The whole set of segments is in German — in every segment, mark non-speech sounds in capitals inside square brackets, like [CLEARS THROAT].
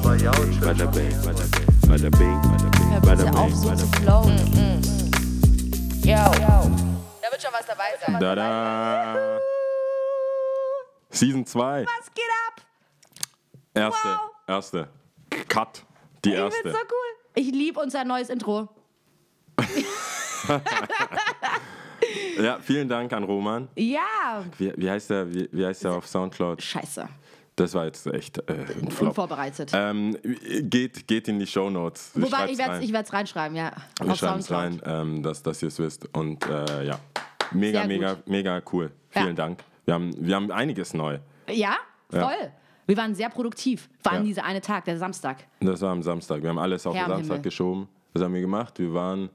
bing, bada bing, bada bing, bada bing, bada bing, so bada zu bing. flowen. Yo. Da wird schon was dabei sein. Da da. Season 2. Was geht ab? Erste. Wow. Erste. Cut. Die Ich erste. find's so cool. Ich liebe unser neues Intro. [LAUGHS] Ja, vielen Dank an Roman. Ja. Wie, wie heißt der, wie, wie heißt der auf Soundcloud? Scheiße. Das war jetzt echt äh, ein Flop. Unvorbereitet. Ähm, geht, geht in die Shownotes. Wir Wobei, ich werde es reinschreiben, ja. Wir schreiben es rein, ähm, dass, dass ihr es wisst. Und äh, ja, mega, Sehr mega, gut. mega cool. Vielen Ja. Dank. Wir haben, wir haben einiges neu. Ja, voll. Ja. Wir waren sehr produktiv. Vor allem Ja. dieser eine Tag, der Samstag. Das war am Samstag. Wir haben alles auf Herr den am Samstag Himmel. geschoben. Was haben wir gemacht? Wir waren,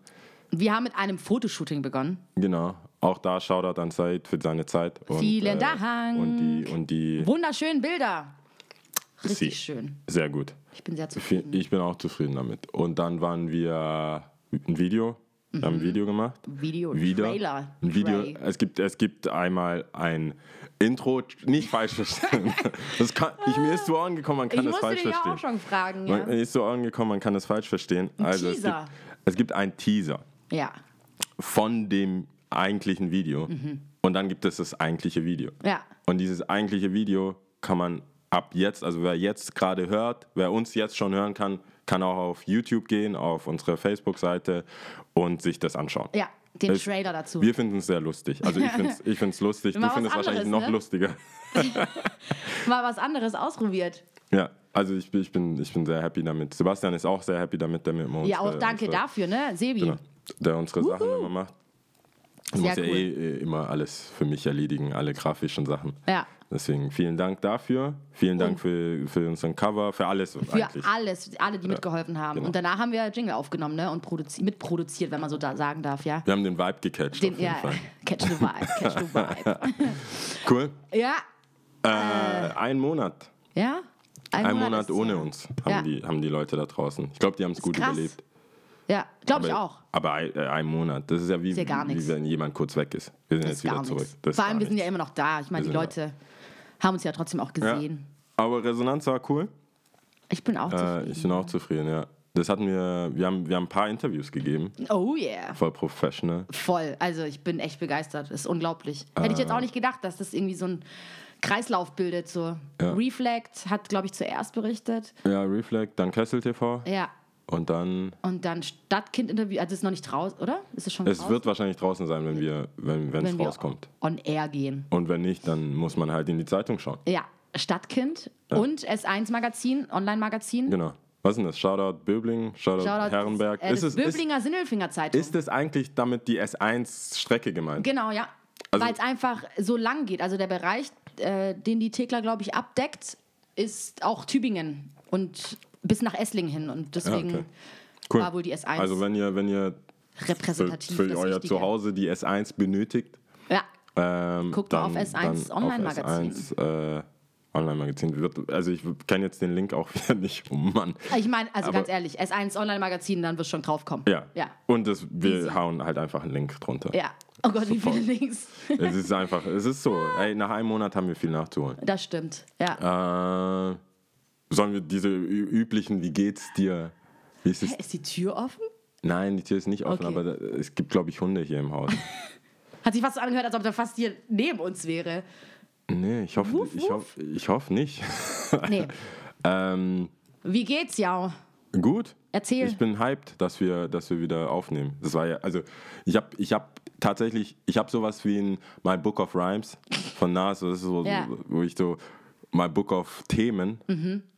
Wir haben mit einem Fotoshooting begonnen. genau, auch da Shoutout an Said für seine Zeit. Und, Vielen Dank. Und die, und die Wunderschönen Bilder. Richtig Sie. schön. sehr gut. Ich bin sehr zufrieden. Ich bin auch zufrieden damit. Und dann waren wir ein Video. Wir haben ein Video gemacht. Video, Wieder. Trailer. Ein Video. Es gibt, es gibt einmal ein Intro, nicht falsch verstehen. [LAUGHS] Das kann, ich, mir ist so angekommen, man kann Ich musste falsch dich ja verstehen. auch schon fragen. Man Ja. mir ist so angekommen, man kann das falsch verstehen. also es gibt, Teaser. es gibt einen Teaser ja. von dem eigentlichen Video und dann gibt es das eigentliche Video. Mhm. Ja. Und dieses eigentliche Video kann man ab jetzt, also wer jetzt gerade hört, wer uns jetzt schon hören kann, kann auch auf YouTube gehen, auf unsere Facebook-Seite und sich das anschauen. Ja, den Es- Trailer dazu. Wir finden es sehr lustig. Also ich finde es ich find's lustig. [LAUGHS] Mal du findest es wahrscheinlich anderes, noch ne? lustiger. [LAUGHS] Mal was anderes ausprobiert. Ja, also ich, bin- ich, bin, ich bin sehr happy damit. Sebastian ist auch sehr happy damit, der mit uns. Ja, auch danke unsere, dafür, ne? Sebi. Genau, der unsere Sachen immer macht. Ich muss ja cool. eh, eh immer alles für mich erledigen, alle grafischen Sachen. Ja. Deswegen vielen Dank dafür. Vielen Dank für, für unseren Cover, für alles Für eigentlich. alles, alle, die mitgeholfen haben. genau. Und danach haben wir Jingle aufgenommen, ne? Und produzi mitproduziert, wenn man so da sagen darf, ja. Wir haben den Vibe gecatcht. Den, ja, Fall. [LAUGHS] catch the vibe, catch the vibe. [LAUGHS] Cool. ja, Äh, ein Monat. ja. Ein, Monat, ist- ohne uns haben, Ja. die, haben die Leute da draußen. Ich glaube, die haben es gut krass. überlebt. Ja, glaube ich auch. Aber ein, äh, ein Monat, das ist ja wie, Ist ja gar wie wenn jemand kurz weg ist. Wir sind Das jetzt wieder zurück. Vor allem, wir sind ja immer noch da. Ich meine, die Leute haben uns ja trotzdem auch ja. gesehen. Aber Resonanz war cool. Ich bin auch Äh, zufrieden. ich bin auch zufrieden, ja. Das hatten wir, wir haben, wir haben ein paar Interviews gegeben, Oh yeah. voll professional. Voll. Also ich bin echt begeistert. Das ist unglaublich. Hätte ich jetzt auch nicht gedacht, dass das irgendwie so ein Kreislauf bildet. So. Ja. Reflect hat, glaube ich, zuerst berichtet. Ja, Reflect, dann Kessel TV Ja. Und dann. Und dann Stadtkind-Interview. Also es ist noch nicht draußen, oder? Ist es schon Es draußen? wird wahrscheinlich draußen sein, wenn wir, wenn es rauskommt. on air gehen. Und wenn nicht, dann muss man halt in die Zeitung schauen. Ja, Stadtkind und S1-Magazin, Online-Magazin. Genau. Was ist denn das? Shoutout Böbling, Shoutout, Shoutout, Herrenberg. Äh, ist, es, Böblinger Sinnelfinger-Zeitung. ist es eigentlich damit die S1-Strecke gemeint? Genau, ja. Also- Weil es einfach so lang geht. Also der Bereich, äh, den die Thekla, glaube ich, abdeckt, ist auch Tübingen und bis nach Esslingen hin. Und deswegen okay. Cool. war wohl die S1 Also wenn ihr, wenn ihr für, repräsentativ. für das euer Richtige. Zuhause die S1 benötigt, Ja, ähm, Guckt dann, auf S1 dann Online-Magazin. Auf S1 äh, Online-Magazin. Wird- Also ich kenne jetzt den Link auch [LAUGHS] wieder nicht. Oh Mann. ich meine, also Aber- ganz ehrlich, S1 Online-Magazin, dann wirst du schon draufkommen. Ja. Ja. Und das, wir Easy. hauen halt einfach einen Link drunter. Ja. Oh Gott, wie viele Links. Es ist einfach, es ist so. [LAUGHS] Ey, nach einem Monat haben wir viel nachzuholen. Das stimmt. Ja. Äh, sollen wir diese üblichen, wie geht's dir? Wie ist es? Ist die Tür offen? Nein, die Tür ist nicht offen, Okay. aber da, es gibt, glaube ich, Hunde hier im Haus. [LAUGHS] Hat sich fast so angehört, als ob der fast hier neben uns wäre. nee, ich hoffe, ich wuff. hoffe, ich hoffe nicht. Nee. [LAUGHS] ähm, Wie geht's, ja? gut. Erzähl. Ich bin hyped, dass wir, dass wir wieder aufnehmen. Das war ja, also ich habe ich hab tatsächlich, ich habe sowas wie ein My Book of Rhymes von Nas, das ist so, Ja. Wo ich so My Book of Themen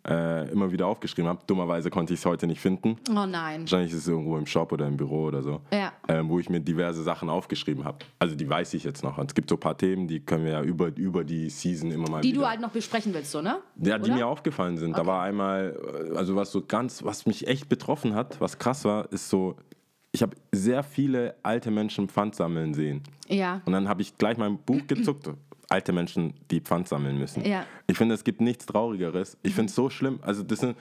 äh, immer wieder aufgeschrieben habe. Dummerweise konnte ich es heute nicht finden. Oh nein. Wahrscheinlich ist es irgendwo im Shop oder im Büro oder so, Ja. ähm, wo ich mir diverse Sachen aufgeschrieben habe. Also die weiß ich jetzt noch. Es gibt so ein paar Themen, die können wir ja über, über die Season immer mal Die wieder... du halt noch besprechen willst, so, ne? Ja, die Oder? mir aufgefallen sind. Da war einmal, äh, also was so ganz, was mich echt betroffen hat, was krass war, ist so, ich habe sehr viele alte Menschen Pfand sammeln sehen. Ja. Und dann habe ich gleich mein Buch gezuckt. Alte Menschen, die Pfand sammeln müssen. Ja. Ich finde, es gibt nichts Traurigeres. Ich finde es so schlimm. Also das sind,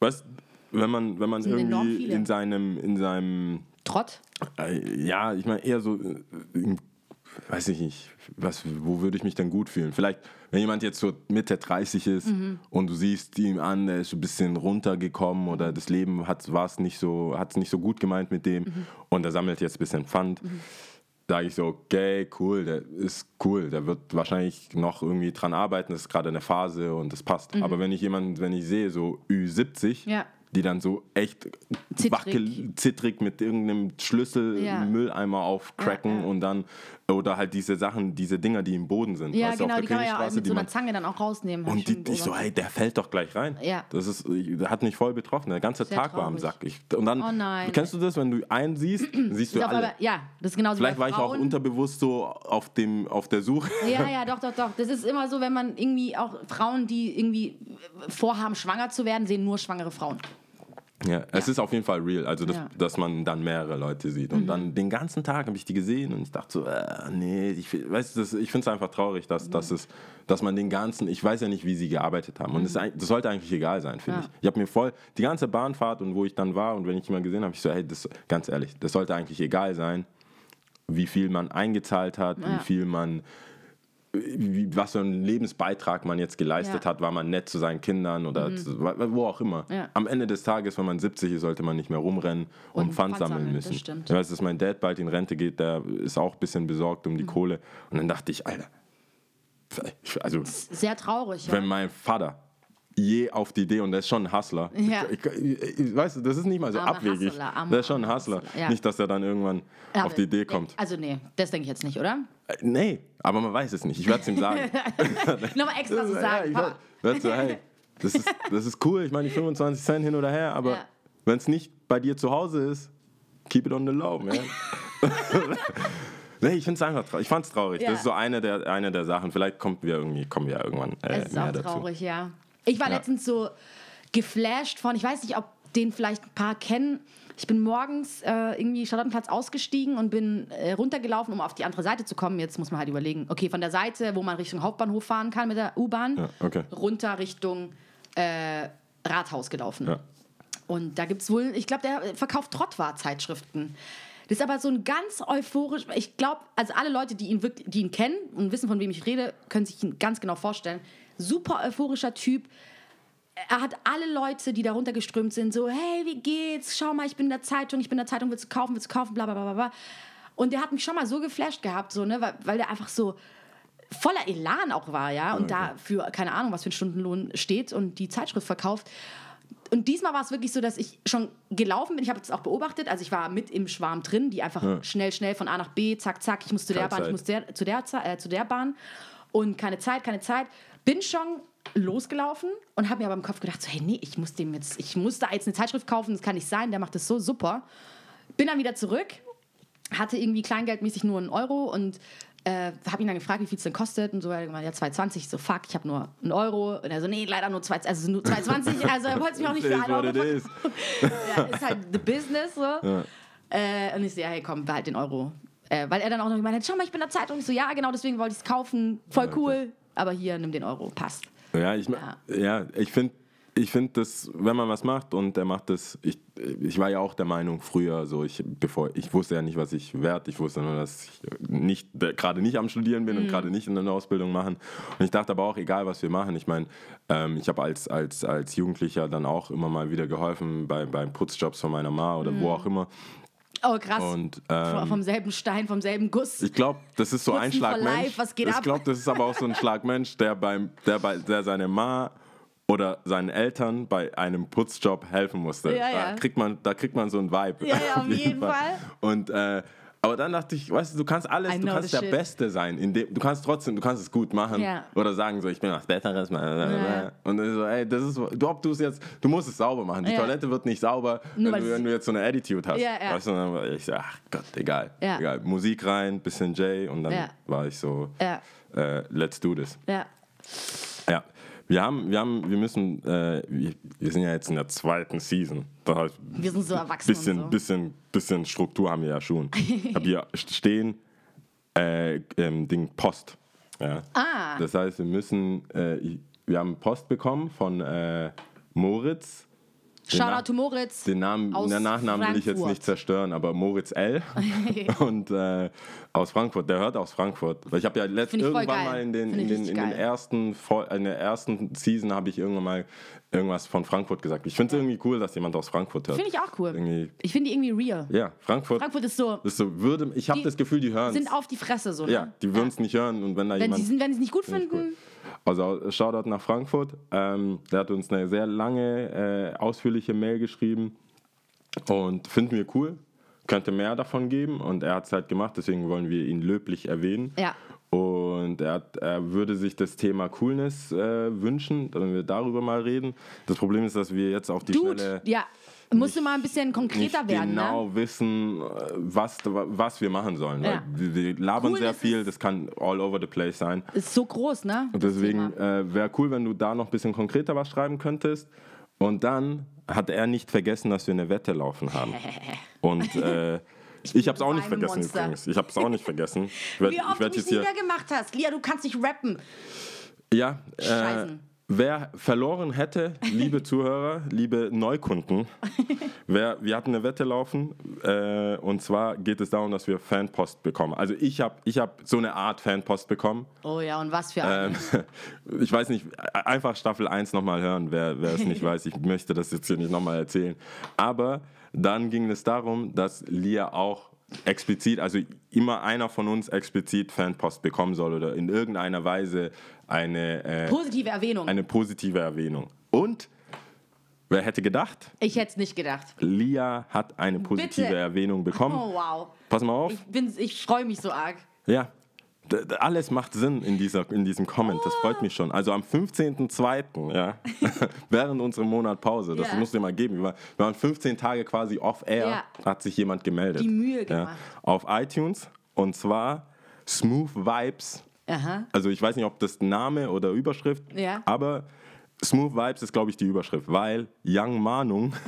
weißt, wenn man, wenn man irgendwie in seinem, in seinem Trott? äh, ja, ich meine eher so äh, weiß ich nicht, was, wo würde ich mich denn gut fühlen? Vielleicht, wenn jemand jetzt so Mitte 30 ist Mhm. und du siehst ihn an, der ist so ein bisschen runtergekommen oder das Leben hat es nicht so, hat's nicht so gut gemeint mit dem Mhm. und er sammelt jetzt ein bisschen Pfand. Sage ich so, okay, cool, der ist cool, der wird wahrscheinlich noch irgendwie dran arbeiten, das ist gerade eine Phase und das passt. Aber wenn ich jemanden, wenn ich sehe, so Ü70, Mhm. Ja. die dann so echt Zittrig. wackel, zittrig mit irgendeinem Schlüssel Ja. Mülleimer aufcracken Ja, ja. und dann, oder halt diese Sachen, diese Dinger, die im Boden sind. Ja, weißt du, auf genau, der die kann man ja mit so einer Zange dann auch rausnehmen. und schon die, ich so, hey, der fällt doch gleich rein. Ja. Das ist, der hat mich voll betroffen. Der ganze Sehr Tag war am traurig. Sack. Ich, und dann, Oh nein. kennst du das, wenn du einen siehst, [CLEARS THROAT] siehst du alle. einmal- ja, das ist genauso Vielleicht war ich auch unterbewusst so auf, dem, auf der Suche. Ja, [LAUGHS] ja, doch, doch, doch. Das ist immer so, wenn man irgendwie auch Frauen, die irgendwie vorhaben, schwanger zu werden, sehen nur schwangere Frauen. Ja, es ist auf jeden Fall real, also dass, Ja. Mhm. dass man dann mehrere Leute sieht. Und dann den ganzen Tag habe ich die gesehen und ich dachte so, äh, nee, ich, weißt, das, ich finde es einfach traurig, dass, dass, es, dass man den ganzen, ich weiß ja nicht, wie sie gearbeitet haben. Und das, ist eigentlich- das sollte eigentlich egal sein, finde Mhm. Ja. ich. Ich habe mir voll die ganze Bahnfahrt und wo ich dann war und wenn ich jemanden gesehen habe, ich so, hey, das, ganz ehrlich, das sollte eigentlich egal sein, wie viel man eingezahlt hat, Ja. wie viel man wie, was für einen Lebensbeitrag man jetzt geleistet Ja. hat, war man nett zu seinen Kindern oder zu, wo auch immer. Ja. Am Ende des Tages, wenn man 70 ist, sollte man nicht mehr rumrennen und, Und Pfand Pfand sammeln müssen. das stimmt. Ich weiß, dass mein Dad bald in Rente geht, der ist auch ein bisschen besorgt Mhm. um die Kohle. Und dann dachte ich, Alter, also Sehr traurig, ja. wenn mein Vater je auf die Idee, und der ist schon ein Hustler, Ja. ich, ich, ich, weißt du, das ist nicht mal so Armer abwegig. Hustler, der ist schon ein Hustler. Hustler, ja. Nicht, dass er dann irgendwann Aber- auf die Idee kommt. Also nee, das denke ich jetzt nicht, oder? Äh, Nee, aber man weiß es nicht. Ich werde es ihm sagen. [LAUGHS] Nochmal extra so Ja, sagen. ich Papa. werd so, hey, das ist, das ist cool. Ich meine, die 25 Cent hin oder her, aber Ja. wenn es nicht bei dir zu Hause ist, keep it on the low, man. [LAUGHS] nee, ich finde es einfach traurig. Ich fand es traurig. Ja. Das ist so eine der, eine der Sachen. Vielleicht kommt wir irgendwie, kommen wir irgendwann äh, Es ist mehr auch dazu. traurig, ja. Ich war Ja. letztens so geflasht von, ich weiß nicht, ob den vielleicht ein paar kennen. Ich bin morgens äh, irgendwie Charlottenplatz ausgestiegen und bin äh, runtergelaufen, um auf die andere Seite zu kommen. Jetzt muss man halt überlegen, okay, von der Seite, wo man Richtung Hauptbahnhof fahren kann mit der U-Bahn, Ja, okay. runter Richtung äh, Rathaus gelaufen. Ja. Und da gibt es wohl, ich glaube, der verkauft Trottwar-Zeitschriften. Das ist aber so ein ganz euphorisch, ich glaube, also alle Leute, die ihn, wirklich, die ihn kennen und wissen, von wem ich rede, können sich ihn ganz genau vorstellen. Super euphorischer Typ. Er hat alle Leute, die da runtergeströmt sind, so, hey, wie geht's? Schau mal, ich bin in der Zeitung, ich bin in der Zeitung, willst du kaufen, willst du kaufen, bla bla bla bla. Und der hat mich schon mal so geflasht gehabt, so, ne, weil, weil der einfach so voller Elan auch war, ja, und da für keine Ahnung, was für einen Stundenlohn steht und die Zeitschrift verkauft. Und diesmal war es wirklich so, dass ich schon gelaufen bin. Ich habe das auch beobachtet. Also ich war mit im Schwarm drin, die einfach schnell, schnell von A nach B, zack, zack. Ich muss zu der Keine Bahn, ich muss der, zu, der, äh, zu der Bahn. Und keine Zeit, keine Zeit. Bin schon losgelaufen und habe mir aber im Kopf gedacht, so, hey, nee, ich muss dem jetzt, ich muss da jetzt eine Zeitschrift kaufen, das kann nicht sein, der macht das so super. Bin dann wieder zurück, hatte irgendwie kleingeldmäßig nur einen Euro und äh, habe ihn dann gefragt, wie viel es denn kostet und so. Er gemeint, ja, 2,20. Ich so, fuck, ich habe nur einen Euro. Und er so, nee, leider nur 2, also nur 2,20. [LAUGHS] Also er wollte es mir auch nicht für einen Euro is. [LAUGHS] ja, ist halt the business so. Äh, und ich so, ja, hey, komm, behalt den Euro. Äh, weil er dann auch noch gemeint hat, schau mal, ich bin in der Zeitung. Ich so, ja, genau, deswegen wollte ich es kaufen. Voll cool. Aber hier, nimm den Euro, passt. Ja, ich, Ja. ja. ich finde, ich find das, wenn man was macht und der macht das, ich, ich war ja auch der Meinung früher, so ich, bevor, ich wusste ja nicht, was ich wert, ich wusste nur, dass ich nicht, gerade nicht am Studieren bin und gerade nicht in einer Ausbildung machen. Und ich dachte aber auch, egal was wir machen, ich meine, ähm, ich habe als, als, als Jugendlicher dann auch immer mal wieder geholfen bei, bei Putzjobs von meiner Ma oder wo auch immer. Oh, krass. Und, Vom- ähm, vom selben Stein, vom selben Guss. Ich glaube, das ist so ein Putzen for Schlagmensch. ich glaube, das ist aber auch so ein Schlagmensch, der beim, der bei, der seine Ma oder seinen Eltern bei einem Putzjob helfen musste. Ja, da ja. kriegt man, da kriegt man so ein Vibe. Ja, ja, [LAUGHS] auf jeden Fall. Und äh, aber dann dachte ich, weißt du, du kannst alles, du kannst der shit. Beste sein. In dem, du kannst trotzdem, du kannst es gut machen Ja. oder sagen so, ich bin was Besseres. Ja. Und dann so, ey, das ist, du, ob du es jetzt, du musst es sauber machen. Die Ja. Toilette wird nicht sauber, wenn du, wenn du jetzt so eine Attitude hast. Weißt du, dann war ich so, ach Gott, egal, egal. Musik rein, bisschen Jay und dann war ich so, äh, let's do this. Ja. Wir haben, wir haben, wir müssen, äh, wir, sind ja jetzt in der zweiten Season. Das heißt, Wir sind so erwachsen bisschen, und so. bisschen, bisschen Struktur haben wir ja schon. Ich habe hier stehen äh, ähm, Ding Post. Ja. Ah. Das heißt, wir müssen, äh, wir haben Post bekommen von äh, Moritz Shoutout to Moritz. Den Namen, Aus den Nachnamen will ich jetzt nicht zerstören, aber Moritz L. [LAUGHS] [LAUGHS] und äh, aus Frankfurt, der hört aus Frankfurt. Weil ich habe ja letzt, irgendwann mal in den, in den, in den ersten in der ersten Season habe ich irgendwann mal irgendwas von Frankfurt gesagt. Ich finde es irgendwie cool, dass jemand aus Frankfurt hört. Finde ich auch cool. Irgendwie, Ich finde die irgendwie real. ja, Frankfurt, Frankfurt ist so, ist so würde, ich habe Die das Gefühl, die hören sind auf die Fresse so, ne? Ja, die würden es nicht hören und wenn da Wenn jemand sie sind, wenn sie es nicht gut finden, cool. Also Shoutout nach Frankfurt. Ähm, der hat uns eine sehr lange, äh, ausführliche Mail geschrieben und finden wir cool. Könnte mehr davon geben und er hat es halt gemacht, deswegen wollen wir ihn löblich erwähnen. Ja. Und er, hat, er würde sich das Thema Coolness äh, wünschen, dass wir darüber mal reden. Das Problem ist, dass wir jetzt auf die Dude, Schnelle ja, musst du mal ein bisschen nicht konkreter werden, genau ne? wissen, äh, was, was wir machen sollen. Ja. Weil wir, labern Coolness sehr viel, das kann all over the place sein. Ist so groß, ne? Und deswegen äh, wäre cool, wenn du da noch ein bisschen konkreter was schreiben könntest. Und dann hat er nicht vergessen, dass wir eine Wette laufen haben. [LAUGHS] Und äh, ich habe es auch nicht vergessen Monster. übrigens. Ich habe es auch nicht vergessen. Ich werd, Wie ich oft werd du mich niedergemacht hast. Lia, du kannst nicht rappen. Ja, äh, wer verloren hätte, liebe Zuhörer, liebe Neukunden, [LAUGHS] wer, wir hatten eine Wette laufen äh, und zwar geht es darum, dass wir Fanpost bekommen. Also ich habe ich hab so eine Art Fanpost bekommen. Oh ja, und was für ein. Ähm, [LAUGHS] ich weiß nicht, einfach Staffel 1 nochmal hören, wer, wer es nicht [LAUGHS] weiß. Ich möchte das jetzt hier nicht nochmal erzählen. Aber dann ging es darum, dass Lia auch explizit, also immer einer von uns explizit Fanpost bekommen soll oder in irgendeiner Weise eine, äh, Positive Erwähnung. eine positive Erwähnung. Und wer hätte gedacht, ich hätte es nicht gedacht. Lia hat eine positive Bitte. Erwähnung bekommen. Oh wow. Pass mal auf. Ich, bin- ich freue mich so arg. Ja, alles macht Sinn in, dieser, in diesem Comment. Das freut mich schon. Also am 15.02., ja, [LAUGHS] während unserem Monat Pause, das Ja. musst du dir mal geben. Wir waren, wir waren 15 Tage quasi off-air, Ja. hat sich jemand gemeldet. Die Mühe ja, gemacht. Auf iTunes und zwar Smooth Vibes. Aha. Also ich weiß nicht, ob das Name oder Überschrift, Ja. aber Smooth Vibes ist, glaube ich, die Überschrift, weil Young Manung [LAUGHS]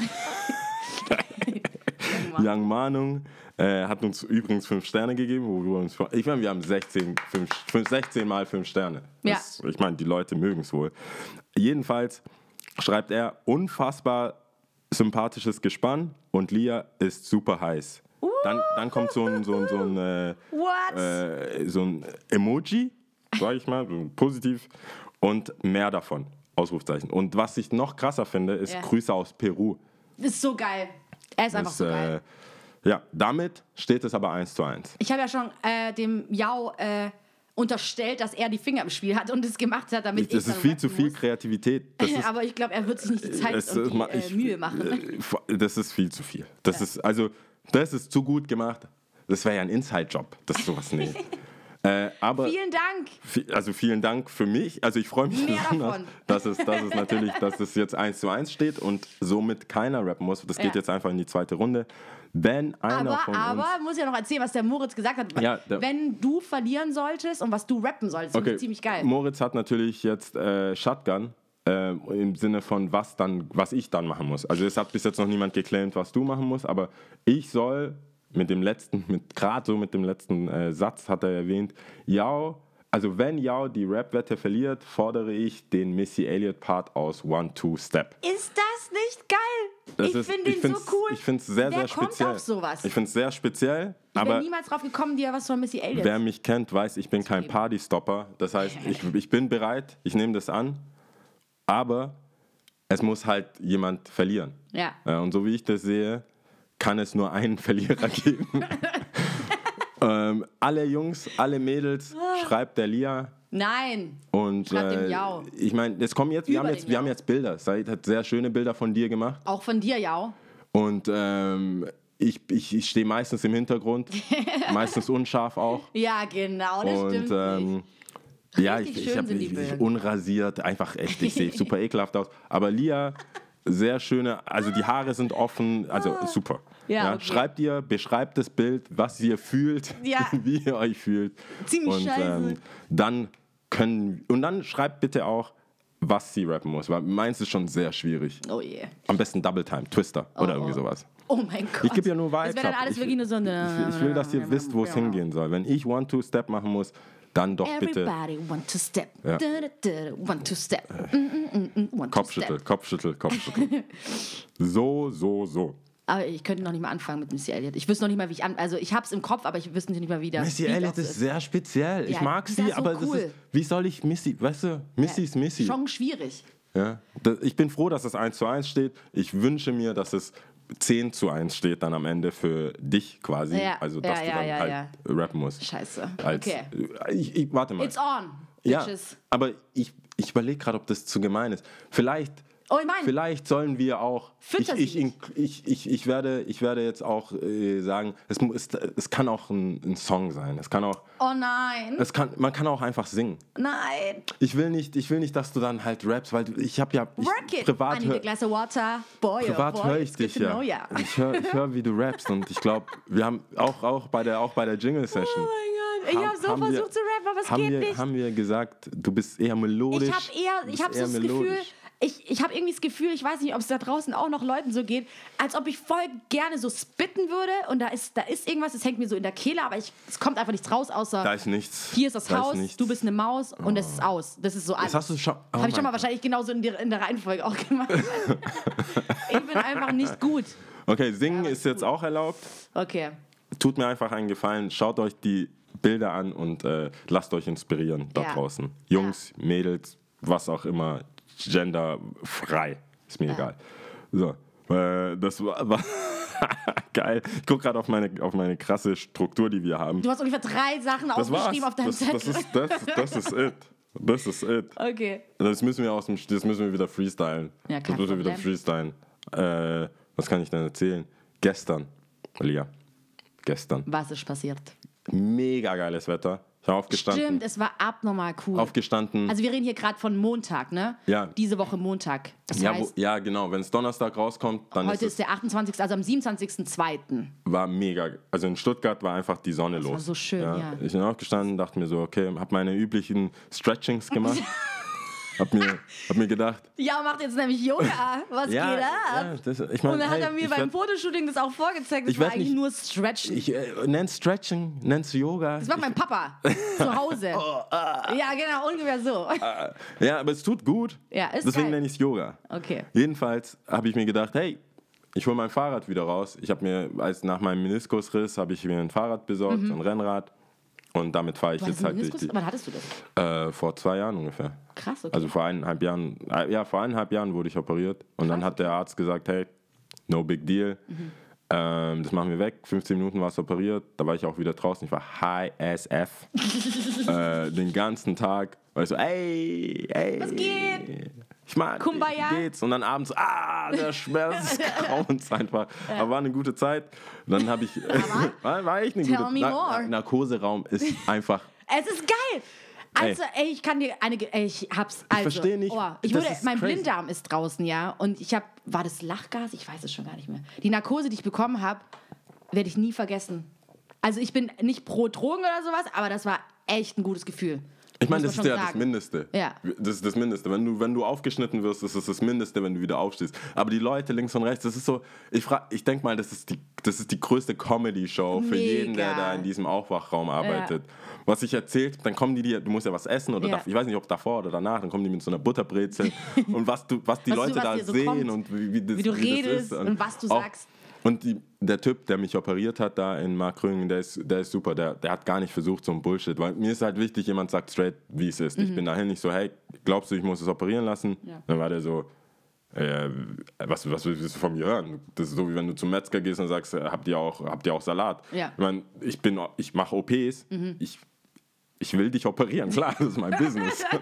[LAUGHS] Young Manung äh, hat uns übrigens fünf Sterne gegeben, wo wir uns. Ich meine, wir haben 16, fünf, fünf, 16 mal fünf Sterne. Das, Ich meine, die Leute mögen es wohl. Jedenfalls schreibt er unfassbar sympathisches Gespann und Lia ist super heiß. Dann, dann kommt so ein, so ein, so ein, äh, äh, so ein Emoji, sage ich mal, so positiv und mehr davon. Ausrufzeichen. Und was ich noch krasser finde, ist Ja. Grüße aus Peru. Ist so geil. Er ist einfach so geil. äh, ja, damit steht es aber 1 zu 1. Ich habe ja schon äh, dem Yao äh, unterstellt, dass er die Finger im Spiel hat und es gemacht hat, damit ich, Das ist dann viel zu viel muss. Kreativität. [LAUGHS] Das ist, Aber ich glaube, er wird sich nicht die Zeit es- und die äh, ich- Mühe machen. äh, Das ist viel zu viel. Das ist, also, das ist zu gut gemacht. Das wäre ja ein Inside-Job. Das ist sowas, nee. [LAUGHS] äh, aber Vielen Dank. Also vielen Dank für mich. Also ich freue mich besonders, dass es, dass es natürlich, dass es jetzt 1 zu 1 steht und somit keiner rappen muss. Das geht Ja. jetzt einfach in die zweite Runde. Wenn einer Aber, von uns... aber, muss ja noch erzählen, was der Moritz gesagt hat. Ja, Wenn du verlieren solltest und was du rappen solltest, das ist ziemlich geil. Moritz hat natürlich jetzt äh, Shotgun. Äh, Im Sinne von was dann, was ich dann machen muss. Also es hat bis jetzt noch niemand geclaimt, was du machen musst, aber ich soll mit dem letzten, mit gerade so mit dem letzten äh, Satz hat er erwähnt, Yao, also wenn Yao die Rap-Wette verliert, fordere ich den Missy Elliott Part aus One Two Step. Ist das nicht geil? Das ich ist- finde den so cool. Ich finde es sehr, Wer sehr kommt speziell. auf sowas? Ich finde es sehr speziell, ich aber bin niemals drauf gekommen, dir was von Missy Elliott. Wer mich kennt, weiß, ich bin kein geben. Partystopper. Das heißt, ich, ich bin bereit, ich nehme das an, aber es muss halt jemand verlieren. Ja. Äh, Und so wie ich das sehe, kann es nur einen [LAUGHS] Verlierer geben. [LAUGHS] ähm, alle Jungs, alle Mädels, schreibt der Lia. Nein. Und Schreibt dem äh, ich meine, es kommen jetzt, wir Über haben jetzt, wir haben jetzt Bilder. Said hat sehr schöne Bilder von dir gemacht. Auch von dir, Yao. Und ähm, ich, ich, ich stehe meistens im Hintergrund, [LAUGHS] meistens unscharf auch. Ja, genau, das Und stimmt. ähm, ja, ich, ich habe unrasiert, einfach echt, ich sehe super [LAUGHS] ekelhaft aus. Aber Lia, sehr schöne, also die Haare sind offen, also super. Ja, okay. Schreibt ihr, beschreibt das Bild, was ihr fühlt, [LAUGHS] wie ihr euch fühlt. Ziemlich und, scheiße. Ähm, dann können, und dann schreibt bitte auch, was sie rappen muss, weil meins ist schon sehr schwierig. Oh je. Am besten Double Time, Twister oder irgendwie sowas. Oh mein Gott. Ich gebe ja nur Das Vibes wäre dann alles ich, wirklich nur so eine. ich, ich will, dass ihr wisst, wo es hingehen soll. Wenn ich One-Two-Step machen muss, dann doch bitte Everybody want to step. Ja. Da, da, da, want to step. Mm, mm, mm, mm, want to Kopfschüttel, step. Kopfschüttel, Kopfschüttel. [LAUGHS] so, so, so. Aber ich könnte noch nicht mal anfangen mit Missy Elliott. Ich wüsste noch nicht mal, wie ich an. Also ich hab's im Kopf, aber ich wüsste nicht mal, wie das. Missy Elliott ist sehr speziell. Ich Ja, mag die sie, ist so aber das cool. ist, wie soll ich Missy, weißt du, Missy ist Missy. Schon schwierig. Ja. Ich bin froh, dass es 1 zu 1 steht. Ich wünsche mir, dass es 10 zu 1 steht dann am Ende für dich quasi. Ja, Also, dass ja, du ja, dann ja, halt ja. rappen musst. Scheiße. Als, okay. ich, ich, warte mal. It's on, ja, bitches. aber ich, ich überlege gerade, ob das zu gemein ist. Vielleicht, Oh, ich mein- vielleicht sollen wir auch. Ich, ich, ich, ich, ich, werde, ich werde jetzt auch äh, sagen, es, es, es kann auch ein, ein Song sein. Es kann auch, Oh nein. es kann, man kann auch einfach singen. Nein. Ich will nicht, ich will nicht, dass du dann halt rappst, weil ich habe ja ich, Work it. privat I need a glass of water. Boy, oh privat höre ich dich ja. Ich höre, ich hör, wie du rappst und ich glaube, wir haben auch, auch bei der, auch bei der Jingle [LAUGHS] Oh Session. mein Gott. Ich habe so haben wir- versucht zu rappen, aber es geht wir, nicht. Haben wir gesagt, du bist eher melodisch. Ich habe eher, ich habe so das Gefühl, melodisch. Ich, ich habe irgendwie das Gefühl, ich weiß nicht, ob es da draußen auch noch Leuten so geht, als ob ich voll gerne so spitten würde und da ist, da ist irgendwas, das hängt mir so in der Kehle, aber ich, es kommt einfach nichts raus, außer Da ist nichts. hier ist das da Haus, nichts. du bist eine Maus und es ist aus. Das ist so alles. Das hast du schon. Oh habe ich schon mal wahrscheinlich genauso in der, in der Reihenfolge auch gemacht. [LAUGHS] ich bin einfach nicht gut. Okay, singen Ja, ist ist jetzt gut. auch erlaubt. Okay. Tut mir einfach einen Gefallen. Schaut euch die Bilder an und äh, lasst euch inspirieren da Ja. draußen. Jungs, Mädels, was auch immer, genderfrei. Ist mir Ja. egal. So, äh, das war, war [LAUGHS] geil. Ich gucke gerade auf meine, auf meine krasse Struktur, die wir haben. Du hast ungefähr drei Sachen Das war's. aufgeschrieben auf deinem das, Zettel. das, ist, das, das ist it. Das ist it. okay. Das müssen wir aus dem, das müssen wir wieder freestylen. Ja, kein das müssen wir wieder freestylen. Äh, was kann ich denn erzählen? Gestern, Lia, gestern, Was ist passiert? mega geiles Wetter. Aufgestanden. Stimmt, es war abnormal cool. Aufgestanden. Also wir reden hier gerade von Montag, ne? Ja. Diese Woche Montag. Das ja, wo, heißt, ja, genau. Wenn es Donnerstag rauskommt, dann heute ist ist der 28., also am 27.02. es war mega. Also in Stuttgart war einfach die Sonne los. war so schön, ja. Ich bin aufgestanden, dachte mir so, okay, habe meine üblichen Stretchings gemacht. [LAUGHS] hab mir, hab mir gedacht, Ja, macht jetzt nämlich Yoga. Was ja, geht ab? ja das, ich meine, Und dann hat hey, er mir ich beim werd- Fotoshooting das auch vorgezeigt. Das Ich war eigentlich nicht- nur Stretchen. Ich äh, nenn's Stretching, nenn's Yoga. das macht mein Papa [LAUGHS] zu Hause. Oh, ah. ja, genau, ungefähr so. Ja, aber es tut gut. Ja, ist Deswegen geil. nenne ich es Yoga. Okay. Jedenfalls habe ich mir gedacht, hey, ich hole mein Fahrrad wieder raus. Ich habe mir, als nach meinem Meniskusriss, habe ich mir ein Fahrrad besorgt, ein Rennrad. Und damit fahre ich Du jetzt halt durch die, Wann hattest du das? äh, vor zwei Jahren ungefähr. Krass, okay. Also vor eineinhalb Jahren, äh, ja, vor eineinhalb Jahren wurde ich operiert. Und dann hat der Arzt gesagt, hey, no big deal. Mhm. Ähm, das machen wir weg. 15 Minuten war es operiert. Da war ich auch wieder draußen. Ich war high as F. [LAUGHS] äh, den ganzen Tag. War ich so, ey, ey. Was geht? Ich mag, Kumbaya? geht's? Und dann abends, ah, der Schmerz [LAUGHS] Grauens einfach. Aber war eine gute Zeit. Und dann habe ich, [LAUGHS] war, war echt eine Tell gute me more. Narkoseraum ist [LAUGHS] einfach Es ist geil. Also, ey, ich kann dir eine, ey, ich hab's, also, versteh nicht, Oh, ich wurde, ist mein crazy. Blinddarm ist draußen, ja, und ich habe, war das Lachgas? Ich weiß es schon gar nicht mehr. Die Narkose, die ich bekommen habe, werde ich nie vergessen. Also, ich bin nicht pro Drogen oder sowas, aber das war echt ein gutes Gefühl. Ich meine, das ist ja schon das sagen. Mindeste. Ja. Das ist das Mindeste. Wenn du, wenn du aufgeschnitten wirst, ist es das Mindeste, wenn du wieder aufstehst. Aber die Leute links und rechts, das ist so, ich, frag, ich denke mal, das ist die, das ist die größte Comedy-Show für jeden, der da in diesem Aufwachraum arbeitet. Was ich erzählt, dann kommen die dir, du musst ja was essen oder Ja. dav- ich weiß nicht, ob davor oder danach, dann kommen die mit so einer Butterbrezel [LAUGHS] und was, du, was die Was du- Leute was da so sehen kommt, und wie, wie, das, wie du das redest ist. und was du sagst. Und die, der Typ, der mich operiert hat da in Markrüngen, der ist, der ist super. Der, der hat gar nicht versucht, so ein Bullshit. Weil mir ist halt wichtig, jemand sagt straight, wie es ist. Ich bin dahin nicht so, hey, glaubst du, ich muss es operieren lassen? Mhm. Ja. Dann war der so, äh, was, was willst du von mir hören? Das ist so, wie wenn du zum Metzger gehst und sagst, äh, habt ihr auch, habt ihr auch Salat? Ja. Mhm. Ich meine, ich, bin, ich mache OPs, ich, ich will dich operieren, klar, das ist mein Business. [LAUGHS]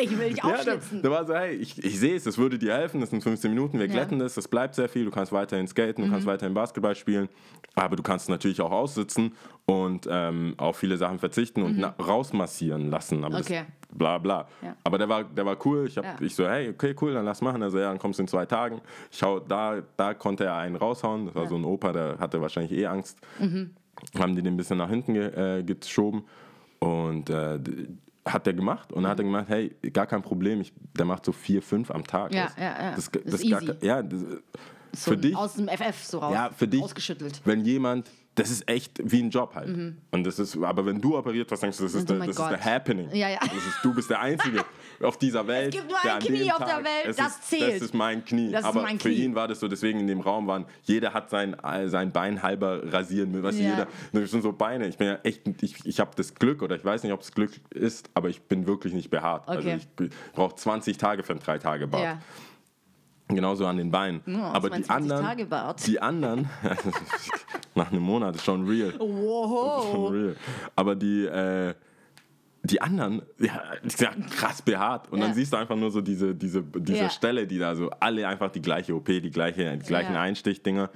Ich will dich Ja, der, aufschlitzen. der war so, hey, ich, ich sehe es, es würde dir helfen, das sind 15 Minuten, wir Ja. Mhm. glätten das, das bleibt sehr viel, du kannst weiterhin skaten, du kannst weiterhin Basketball spielen, aber du kannst natürlich auch aussitzen und ähm, auf viele Sachen verzichten und na, rausmassieren lassen, aber Mhm. Okay. das bla bla. Ja. Aber der war, der war cool, ich, hab, Ja. ich so, hey, okay, cool, dann lass machen, also ja, dann kommst du in zwei Tagen. Ich hau, da, da konnte er einen raushauen, das war Ja. Mhm. so ein Opa, der hatte wahrscheinlich eh Angst, haben die den ein bisschen nach hinten ge, äh, geschoben und äh, hat der gemacht und dann hat er gemacht, hey, gar kein Problem, ich, der macht so vier, fünf am Tag. Ja, Das- ja, ja. Das, Das das ist gar, ja, das, So für dich, Aus dem FF so raus. ja, für dich, Ausgeschüttelt. wenn jemand das ist echt wie ein Job halt. Und das ist, aber wenn du operiert wirst, denkst du, das ist, Oh der, das ist der. Happening. Ja, ja. Das ist, du bist der Einzige [LAUGHS] auf dieser Welt. gibt nur der ein Knie auf der Tag- Welt, es das ist, zählt. Das ist mein Knie. Das aber mein für Knie. ihn war das so, deswegen in dem Raum waren, jeder hat sein, sein Bein halber rasieren müssen. Weißt du, Ja. jeder, das sind so Beine. Ich bin ja echt, ich, ich habe das Glück, oder ich weiß nicht, ob es Glück ist, aber ich bin wirklich nicht behaart. Also Okay. ich brauche 20 Tage für einen 3-Tage-Bart. Ja. Genauso an den Beinen. aber die 22 anderen, Tage Bart. die anderen, [LAUGHS] nach einem Monat ist schon real. Wow. Schon real. Aber die, äh, die anderen, ja, die sind ja krass behaart. Und Ja. dann siehst du einfach nur so diese, diese, diese Ja. Stelle, die da so, alle einfach die gleiche OP, die, gleiche, die gleichen Ja. Einstichdinger.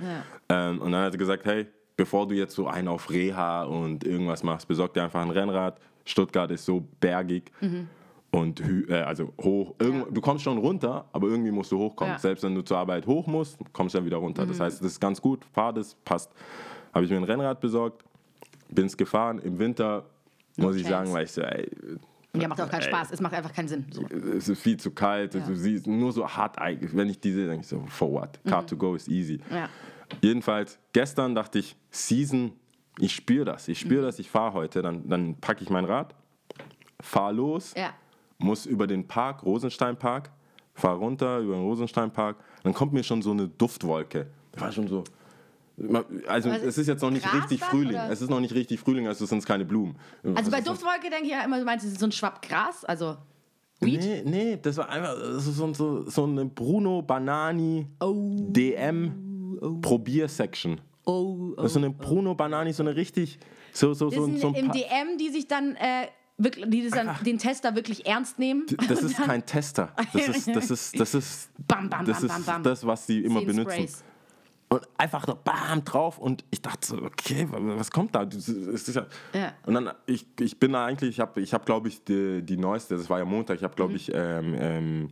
Ähm, und dann hat er gesagt, hey, bevor du jetzt so einen auf Reha und irgendwas machst, besorg dir einfach ein Rennrad. Stuttgart ist so bergig. Und hü- äh, also hoch, du kommst schon runter, aber irgendwie musst du hochkommen. Mhm. Selbst wenn du zur Arbeit hoch musst, kommst du ja wieder runter. Das heißt, das ist ganz gut, fahr das, passt. Habe ich mir ein Rennrad besorgt, bin es gefahren. Im Winter muss ich sagen, weil ich so, ey, Ja, macht auch keinen. Spaß. Es macht einfach keinen Sinn. So. es ist viel zu kalt, du siehst nur so hart, eig- wenn ich diese, denke ich so, for what? Car to go is easy. Mhm. Ja. Jedenfalls, gestern dachte ich, Season, ich spüre das, ich Mhm. spüre das, ich fahre heute, dann, dann packe ich mein Rad, fahre los, Ja. muss über den Park, Rosensteinpark, fahre runter über den Rosensteinpark, dann kommt mir schon so eine Duftwolke. Ich war schon so. Also Also es ist jetzt noch nicht Gras richtig dann, Frühling. oder? Es ist noch nicht richtig Frühling, also sind es keine Blumen. Also bei Es ist- Duftwolke denke ich ja immer, du meinst, es ist so ein Schwapp Gras, also Weed. Nee, nee, das war einfach das so, so, so eine Bruno Banani Oh. DM Probier-Section. Oh, Das ist so eine Bruno Banani, so eine richtig. So, so, so, so ein im DM, die sich dann, äh, wirklich, die das dann den Tester wirklich ernst nehmen. Das ist kein Tester. Das ist, das ist, das ist, Bam, bam, das bam, ist das, was sie immer benutzen. Sprays. Und einfach so bam drauf und ich dachte so, okay, was kommt da? Ja Ja. Und dann, ich, ich bin da eigentlich, ich habe, ich hab, glaube ich, die, die neueste, das war ja Montag, ich habe, glaube Mhm. ich, ähm, ähm,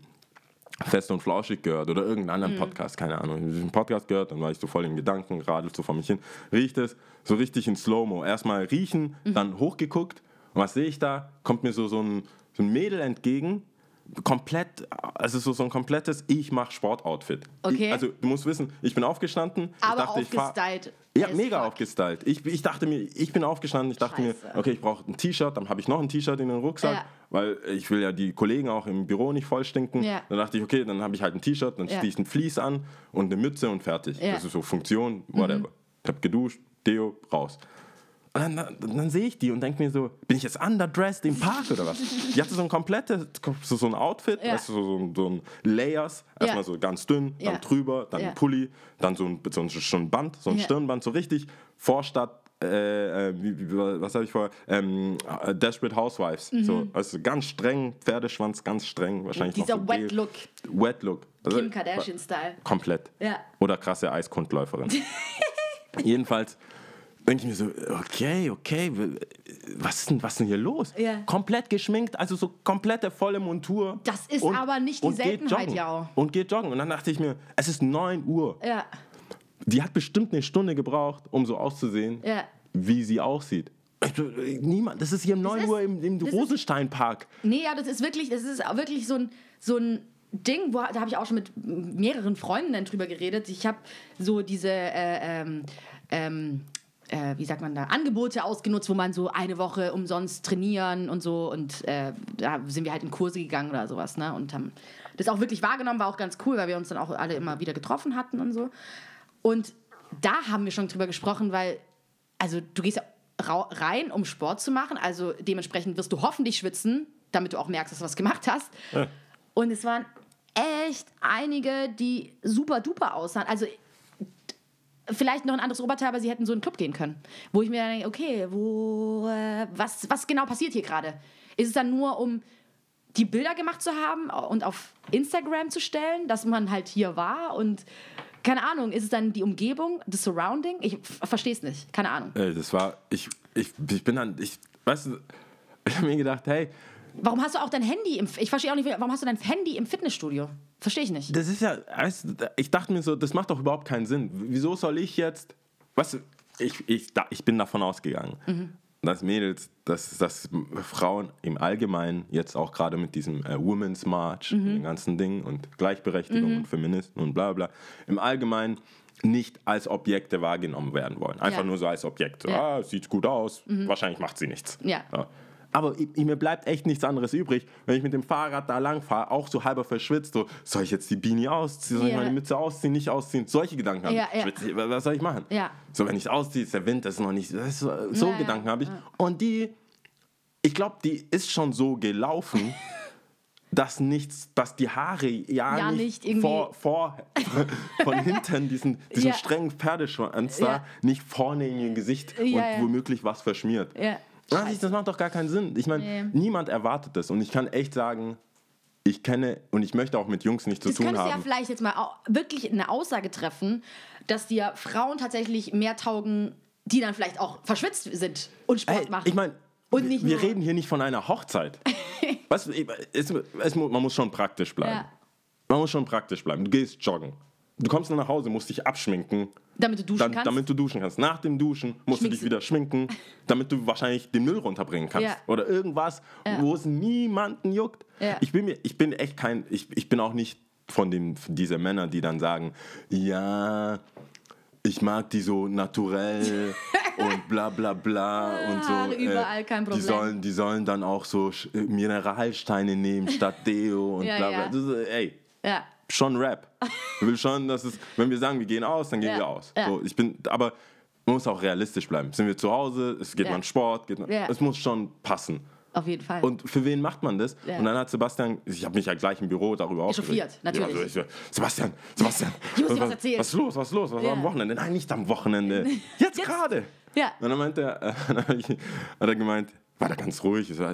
Fest und Flauschig gehört oder irgendeinen anderen Mhm. Podcast, keine Ahnung. Ich habe einen Podcast gehört, dann war ich so voll in Gedanken, radel so vor mich hin, riecht es so richtig in Slow-Mo. Erstmal riechen, Mhm. dann hochgeguckt und was sehe ich da? Kommt mir so, so, ein, so ein Mädel entgegen, komplett, also so, so ein komplettes Ich mach Sportoutfit. Okay. Ich, also du musst wissen, ich bin aufgestanden, ich Aber dachte, aufgestylt. ja, mega fuck. aufgestylt. Ich, ich dachte mir, ich bin aufgestanden, ich dachte Scheiße. mir, okay, ich brauche ein T-Shirt, dann habe ich noch ein T-Shirt in den Rucksack, Ja. weil ich will ja die Kollegen auch im Büro nicht voll stinken. Ja. Dann dachte ich, okay, dann habe ich halt ein T-Shirt, dann Ja. ziehe ich ein Vlies an und eine Mütze und fertig. Ja. Mhm. Das ist so Funktion, whatever. Ich habe geduscht, Deo, raus. Und dann, dann, dann sehe ich die und denke mir so, bin ich jetzt underdressed im Park oder was? Die hatte so ein komplettes, so, so ein Outfit, Ja. weißt du, so, so, ein- so ein Layers, erstmal so ganz dünn, dann drüber, dann ein Pulli, dann so ein, so ein, so ein Band, so ein. Stirnband, so richtig Vorstadt, äh, äh, wie, wie, was habe ich vorher? Ähm, äh, Desperate Housewives. So, also ganz streng, Pferdeschwanz, ganz streng, wahrscheinlich Mhm. Dieser noch so Wet. Look, Wet Look. Also, Kim Kardashian-Style. Komplett. Ja. Oder krasse Eiskundläuferin. [LAUGHS] Jedenfalls denke ich mir so, okay, okay, was ist denn, was ist denn hier los? Ja. Komplett geschminkt, also so komplette volle Montur. Das ist aber nicht die und Seltenheit, ja auch. Und geht joggen. Und dann dachte ich mir, es ist 9 Uhr. Ja, Die hat bestimmt eine Stunde gebraucht, um so auszusehen, Ja. wie sie aussieht. Ich so, Niemand, das ist hier um 9 ist- Uhr im, im Rosensteinpark. Nee, ja, das ist wirklich, das ist wirklich so ein, so ein Ding, wo, da habe ich auch schon mit mehreren Freundinnen drüber geredet. Ich habe so diese, äh, ähm, ähm, äh, wie sagt man da, Angebote ausgenutzt, wo man so eine Woche umsonst trainieren und so. Und äh, da sind wir halt in Kurse gegangen oder sowas, ne? Und haben das auch wirklich wahrgenommen, war auch ganz cool, weil wir uns dann auch alle immer wieder getroffen hatten und so. Und da haben wir schon drüber gesprochen, weil, also du gehst ja rein, um Sport zu machen, also dementsprechend wirst du hoffentlich schwitzen, damit du auch merkst, dass du was gemacht hast. Und es waren echt einige, die super duper aussahen. Also vielleicht noch ein anderes Oberteil, aber sie hätten so in einen Club gehen können. Wo ich mir dann denke, okay, wo, äh, was, was genau passiert hier gerade? Ist es dann nur, um die Bilder gemacht zu haben und auf Instagram zu stellen, dass man halt hier war und keine Ahnung, ist es dann die Umgebung, das Surrounding? Ich verstehe es nicht, keine Ahnung. Ey, das war, ich, ich, ich bin dann, ich, weißt du, [LAUGHS] ich habe mir gedacht, hey, Warum hast du auch dein Handy im, ich verstehe auch nicht, warum hast du dein Handy im Fitnessstudio? Verstehe ich nicht. Das ist ja, ich dachte mir so, das macht doch überhaupt keinen Sinn. Wieso soll ich jetzt, weißt du, ich, ich, da- ich bin davon ausgegangen, dass Mädels, dass, dass Frauen im Allgemeinen jetzt auch gerade mit diesem äh, Women's March, und den ganzen Dingen und Gleichberechtigung und Feministen und bla bla, im Allgemeinen nicht als Objekte wahrgenommen werden wollen. Einfach Ja. nur so als Objekt. So, Ja. Ah, sieht gut aus, wahrscheinlich macht sie nichts. Ja. Aber ich, mir bleibt echt nichts anderes übrig, wenn ich mit dem Fahrrad da lang fahre, auch so halber verschwitzt, so, soll ich jetzt die Beanie ausziehen, soll ich meine Mütze ausziehen, nicht ausziehen, solche Gedanken habe Ja, ich. Was soll ich machen? Ja. So, wenn ich es ausziehe, ist der Wind, das ist noch nicht, ist so, so. Gedanken habe ich. Und die, ich glaube, die ist schon so gelaufen, [LAUGHS] dass nichts, dass die Haare ja, Ja, nicht, nicht vor, vor, [LAUGHS] von hinten diesen, diesen Ja. strengen Pferdeschwanz da Ja. nicht vorne in ihr Gesicht und womöglich was verschmiert. Ja. Ah, Das macht doch gar keinen Sinn. Ich meine, Nee. niemand erwartet das. Und ich kann echt sagen, ich kenne und ich möchte auch mit Jungs nichts zu Das tun könntest du ja haben. vielleicht jetzt mal wirklich eine Aussage treffen, dass dir Frauen tatsächlich mehr taugen, die dann vielleicht auch verschwitzt sind und Sport Ey, machen. ich meine, Und nicht wir nur- reden hier nicht von einer Hochzeit. [LAUGHS] du, es, es, man muss schon praktisch bleiben. Ja. Man muss schon praktisch bleiben. Du gehst joggen. Du kommst dann nach Hause, musst dich abschminken, damit du duschen dann, kannst. damit du duschen kannst. Nach dem Duschen musst Schminkst du dich wieder schminken, damit du wahrscheinlich den Müll runterbringen kannst. Ja. Oder irgendwas, wo es niemanden juckt. Ja. Ich, bin mir, ich bin echt kein, ich, ich bin auch nicht von den, dieser Männer, die dann sagen, ja, ich mag die so naturell [LAUGHS] und bla bla bla und so. Äh, überall, kein Die Problem. sollen, die sollen dann auch so Mineralsteine nehmen statt Deo und Ja, bla bla. ja. Das ey, ja. schon Rap. Ich will schon, dass es, wenn wir sagen, wir gehen aus, dann gehen Ja, wir aus. ja. So, ich bin, aber man muss auch realistisch bleiben. Sind wir zu Hause, es geht Ja. man Sport, geht man, es muss schon passen. Auf jeden Fall. Und für wen macht man das? Ja. Und dann hat Sebastian, ich habe mich ja gleich im Büro darüber aufgeregt. natürlich. Ja, also ich, Sebastian, Sebastian, [LAUGHS] Ich muss dir was erzählen. was ist los, was ist los, was war Ja. am Wochenende? Nein, nicht am Wochenende, [LAUGHS] jetzt, Jetzt. gerade. Ja. Und dann meinte er, [LAUGHS] äh, hat er gemeint, war da ganz ruhig. Ich so,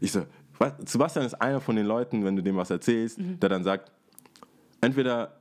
ich so was, Sebastian ist einer von den Leuten, wenn du dem was erzählst, Mhm. der dann sagt, entweder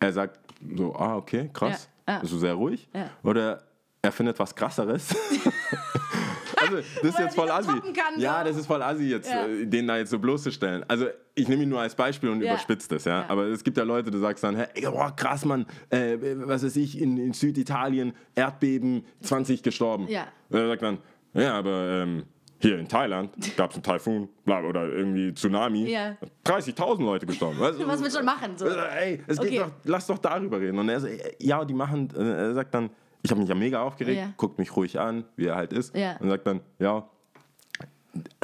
er sagt so, ah, okay, krass, Ja, ja. ist so sehr ruhig, Ja. oder er findet was krasseres. [LAUGHS] also, das ist jetzt voll assi. kann, ja, das ist voll assi, jetzt, äh, den da jetzt so bloßzustellen. Also, ich nehme ihn nur als Beispiel und Ja. überspitze das, ja? Ja. Aber es gibt ja Leute, du sagst dann, hey, boah, krass, Mann, äh, was weiß ich, in, in Süditalien, Erdbeben, 20 gestorben. Ja. Und er sagt dann, ja, aber ähm, hier in Thailand gab es einen Taifun oder irgendwie Tsunami. Ja. 30.000 Leute gestorben. Weißt du? Was willst du schon machen? So? Also, Ey, es geht Okay. doch, lass doch darüber reden. Und er sagt, ja, die machen, äh, er sagt dann, ich habe mich ja mega aufgeregt, Ja. guckt mich ruhig an, wie er halt ist. Ja. Und sagt dann, ja,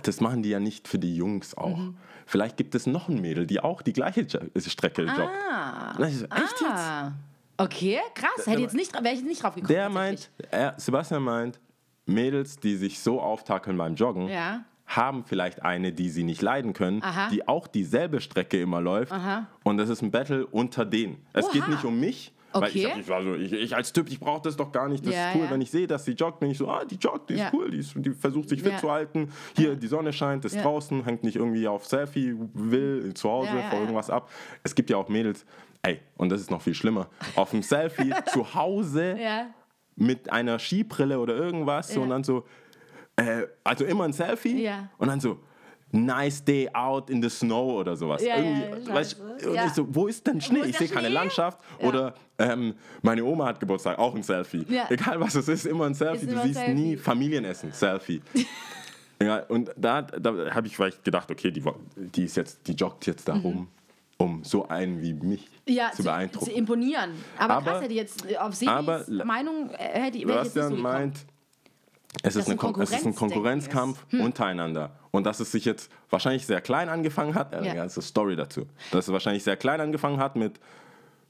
das machen die ja nicht für die Jungs auch. Mhm. Vielleicht gibt es noch ein Mädel, die auch die gleiche Strecke joggt. Ah. Und ich so, echt jetzt? Ah. Okay, krass. Hätte jetzt nicht, wäre ich jetzt nicht drauf gekommen. Der meint, er, Sebastian meint, Mädels, die sich so auftakeln beim Joggen, Ja. haben vielleicht eine, die sie nicht leiden können, Aha. die auch dieselbe Strecke immer läuft. Aha. Und das ist ein Battle unter denen. Es Oha. geht nicht um mich. Weil ich, Okay. hab, ich, war so, ich, ich als Typ, ich brauche das doch gar nicht. Das Ja, ist cool. ja. Wenn ich sehe, dass sie joggt, bin ich so, ah, die joggt, die ist cool, die, ist, die versucht sich fit zu halten. Hier, die Sonne scheint, ist draußen, hängt nicht irgendwie auf Selfie, will zu Hause vor irgendwas ab. Es gibt ja auch Mädels, ey, und das ist noch viel schlimmer, auf dem Selfie [LAUGHS] zu Hause Ja. Mit einer Skibrille oder irgendwas so, Ja. und dann so, äh, also immer ein Selfie Ja. und dann so, nice day out in the snow oder sowas. Ja, Irgendwie, ja, weißt, und Ja. ich so, wo ist denn Schnee? ist Ich sehe keine? Landschaft oder ähm, meine Oma hat Geburtstag, auch ein Selfie. Egal was es ist, immer ein Selfie. Ist du siehst Selfie. nie Familienessen, Selfie. [LAUGHS] ja, und da, da habe ich vielleicht gedacht, okay, die, die, ist jetzt, die joggt jetzt darum, um so einen wie mich. Ja, zu beeindrucken. Zu imponieren. Aber, Aber- krass, hätte jetzt auf Sebis aber- Meinung äh, hätte ich jetzt nicht so meint, es ist, ein eine Kon es ist ein Konkurrenzkampf. Hm. untereinander. Und dass es sich jetzt wahrscheinlich sehr klein angefangen hat, eine Ja. ganze Story dazu. Dass es wahrscheinlich sehr klein angefangen hat mit,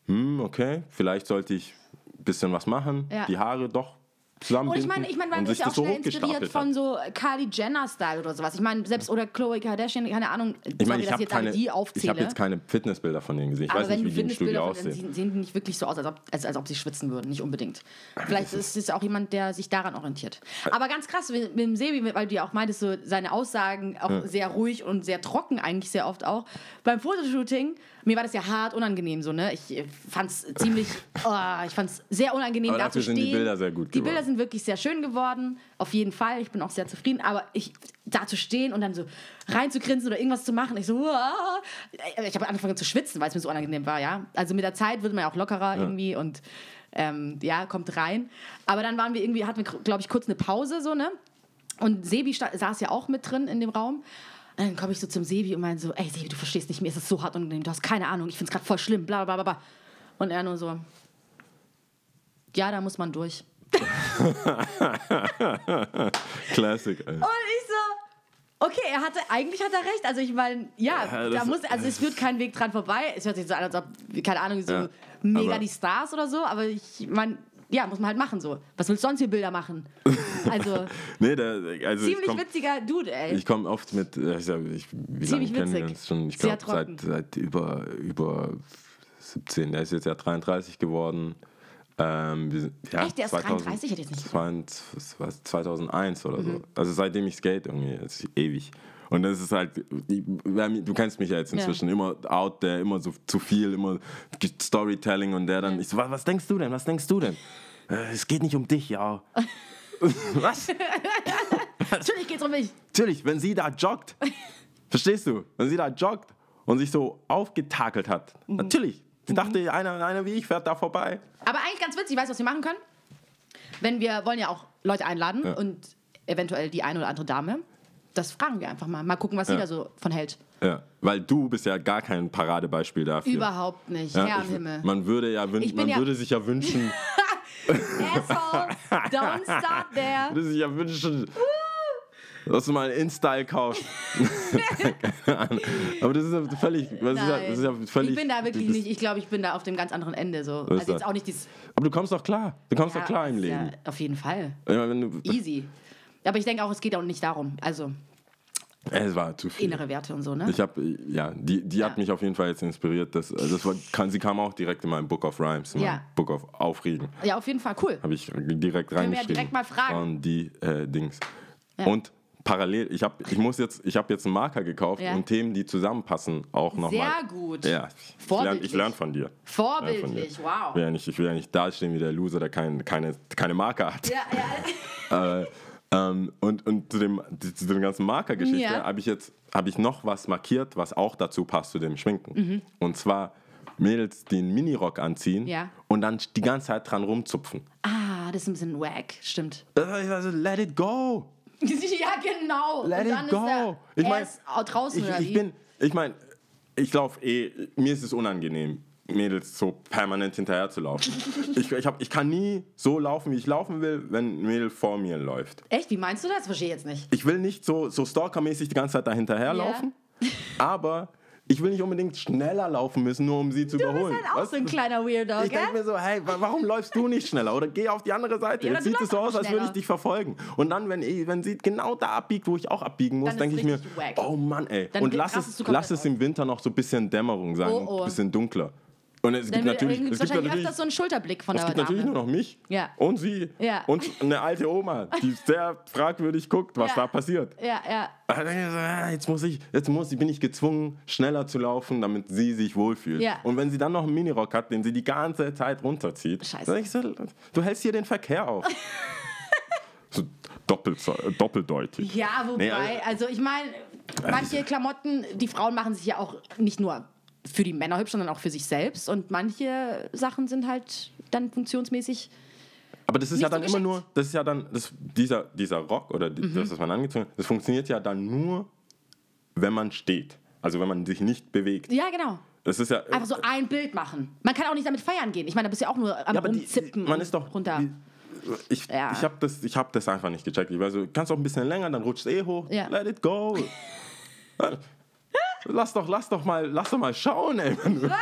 hm, okay, vielleicht sollte ich ein bisschen was machen, Ja. die Haare doch Und zusammenbinden. ich meine, ich mein, man und ist sich ja auch schnell inspiriert von so Kylie Jenner-Style oder sowas. Ich meine, selbst oder Chloe Kardashian, keine Ahnung, Ich meine, ich habe keine, die ich aufzähle. habe jetzt keine Fitnessbilder von denen gesehen. Ich aber weiß wenn nicht, wie die im Studio aussehen. sehen, sehen die nicht wirklich so aus, als ob, als, als ob sie schwitzen würden. Nicht unbedingt. Vielleicht ist es auch jemand, der sich daran orientiert. Aber ganz krass, mit, mit dem Sebi, weil du ja auch meintest, so seine Aussagen auch sehr ruhig und sehr trocken eigentlich sehr oft auch. Beim Fotoshooting, mir war das ja hart unangenehm so, ne? Ich fand es ziemlich, [LAUGHS] oh, ich fand es sehr unangenehm Aber da dafür sind stehen. die Bilder sehr gut Die geworden. Bilder sind wirklich sehr schön geworden, auf jeden Fall. Ich bin auch sehr zufrieden. Aber ich da zu stehen und dann so reinzugrinsen oder irgendwas zu machen, ich so, uah. ich habe angefangen zu schwitzen, weil es mir so unangenehm war, ja. Also mit der Zeit wird man ja auch lockerer irgendwie und ähm, ja, kommt rein. Aber dann waren wir irgendwie, hatten wir, glaube ich, kurz eine Pause so, ne? Und Sebi saß ja auch mit drin in dem Raum. Und dann komme ich so zum Sebi und meine so, ey Sebi, du verstehst nicht, mir ist es so hart unangenehm, du hast keine Ahnung, ich finde es gerade voll schlimm, bla bla bla bla. Und er nur so, Ja, da muss man durch. [LAUGHS] Classic. Ey. Und ich so, okay, er hatte, eigentlich hat er recht. Also ich meine, ja, Ja, da muss, also es führt kein Weg dran vorbei. Es hört sich so an, als ob, keine Ahnung, so Ja, mega die Stars oder so, aber ich meine, ja, muss man halt machen so. Was willst du sonst hier Bilder machen? [LAUGHS] Also, Nee, der, also ich ziemlich komm, witziger Dude, ey. Ich komme oft mit, äh, ich, sag, ich, wie lange Ziemlich kennen wir witzig. uns schon? Ich glaube seit, seit über, über 17, der ist jetzt ja 33 geworden. Ähm, wir ja, Echt, der ist 33? Hätte ich jetzt nicht das war in- was war's, 2001 oder Mhm. so. Also seitdem ich skate irgendwie, das ist ewig. Und das ist halt, du kennst mich ja jetzt Ja. inzwischen, immer out there, immer so zu viel, immer Storytelling und der dann, ich so, was, was denkst du denn, was denkst du denn? Äh, es geht nicht um dich, ja. [LAUGHS] was? Natürlich geht's um mich. Natürlich, wenn sie da joggt, verstehst du? Wenn sie da joggt und sich so aufgetakelt hat, Mhm. natürlich. Ich dachte, einer, einer wie ich fährt da vorbei. Aber eigentlich ganz witzig, weißt du, was wir machen können? Wenn wir wollen ja auch Leute einladen Ja. und eventuell die eine oder andere Dame. Das fragen wir einfach mal. Mal gucken, was sie Ja. da so von hält. Ja, weil du bist ja gar kein Paradebeispiel dafür. Überhaupt nicht. Ja, Herr ich, Himmel. Man würde ja, wün Ich bin man ja- würde sich ja wünschen, [LAUGHS] Asshole, don't start there. würde sich ja wünschen, dass du mal einen InStyle kaufst. [LAUGHS] Aber das ist ja völlig, das ist ja, das ist ja völlig. ich bin da wirklich nicht, ich glaube, ich bin da auf dem ganz anderen Ende. So. Also jetzt auch nicht dieses. Aber du kommst doch klar. Du kommst Ja, doch klar im Leben. Ja, auf jeden Fall. Ja, du, Easy. Aber ich denke auch, es geht auch nicht darum. Also es war zu viel. innere Werte und so, ne? Ich habe, ja, die, die hat Ja. mich auf jeden Fall jetzt inspiriert. Das, das war, kann, sie kam auch direkt in mein Book of Rhymes, in mein Ja. Book of Aufregen. Ja, auf jeden Fall. Cool. Habe ich direkt wir ja reingeschrieben. direkt mal fragen. Von die äh, Dings. Ja. Und parallel, ich habe ich muss jetzt, ich habe jetzt einen Marker gekauft Ja. und Themen, die zusammenpassen, auch nochmal. Sehr gut. Ja, ich lerne Vorbildlich. ich lern von dir. Lern von Vorbildlich, dir. wow. Ich will, ja nicht, ich will ja nicht dastehen wie der Loser, der kein, keine, keine Marker hat. Ja, ja. [LAUGHS] Äh, ähm, und, und zu, dem, zu dem ganzen Markergeschichte Ja. habe ich jetzt habe ich noch was markiert, was auch dazu passt zu dem Schminken. Mhm. Und zwar Mädels, die einen Minirock anziehen Ja. und dann die ganze Zeit dran rumzupfen. Ah, das ist ein bisschen wack. Stimmt. Also, let it go. [LAUGHS] ja, genau. Let it go. Ich mein, Ass auch draußen Ich, ich bin, ich meine, ich laufe eh, mir ist es unangenehm, Mädels so permanent hinterher zu laufen. [LAUGHS] ich, ich, hab, ich kann nie so laufen, wie ich laufen will, wenn ein Mädel vor mir läuft. Echt? Wie meinst du das? Verstehe ich jetzt nicht. ich will nicht so, so stalkermäßig die ganze Zeit da hinterherlaufen, [LAUGHS] aber ich will nicht unbedingt schneller laufen müssen, nur um sie zu Du bist überholen. halt auch Weißt so ein du? kleiner Weirdo, ich denke mir so, hey, wa- warum läufst du nicht schneller? Oder geh auf die andere Seite. Ja, Jetzt du sieht es so aus, als würde ich dich verfolgen. Und dann, wenn, eh- wenn sie genau da abbiegt, wo ich auch abbiegen muss, denke ich mir, wack. oh Mann, ey. Dann und lass es, du lass es im Winter noch so ein bisschen Dämmerung sein, Oh, oh. ein bisschen dunkler. Und es Dann gibt natürlich, es gibt wahrscheinlich natürlich öfters so einen Schulterblick von es der gibt natürlich nur noch mich Ja. und sie Ja. und eine alte Oma, die [LAUGHS] sehr fragwürdig guckt, was Ja. da passiert. Ja, ja. Da denke ich so, ah, Jetzt muss ich, jetzt muss bin ich gezwungen, schneller zu laufen, damit sie sich wohlfühlt. Ja. Und wenn sie dann noch einen Minirock hat, den sie die ganze Zeit runterzieht, Scheiße. dann denk ich so, du hältst hier den Verkehr auf. [LAUGHS] so doppelt, doppeldeutig. Ja, wobei, Nee, also- also ich meine, manche Klamotten, die Frauen machen sich ja auch nicht nur für die Männer hübsch, sondern auch für sich selbst. Und manche Sachen sind halt dann funktionsmäßig. Aber das ist ja Nicht so dann immer nur, das ist ja dann, das, dieser, dieser Rock oder Mhm. das, was man angezogen hat, das funktioniert ja dann nur, wenn man steht. Also wenn man sich nicht bewegt. Ja, genau. Das ist ja. Einfach so ein Bild machen. Man kann auch nicht damit feiern gehen. Ich meine, da bist du ja auch nur am Ja, aber die- Rumzippen. man ist doch runter. die- Ich, Ja. ich habe das, ich hab das einfach nicht gecheckt. Ich war so, kannst auch ein bisschen länger, dann rutscht es eh hoch. Ja. Let it go. [LAUGHS] lass doch, lass doch mal, lass doch mal schauen, ey. Wenn du, lass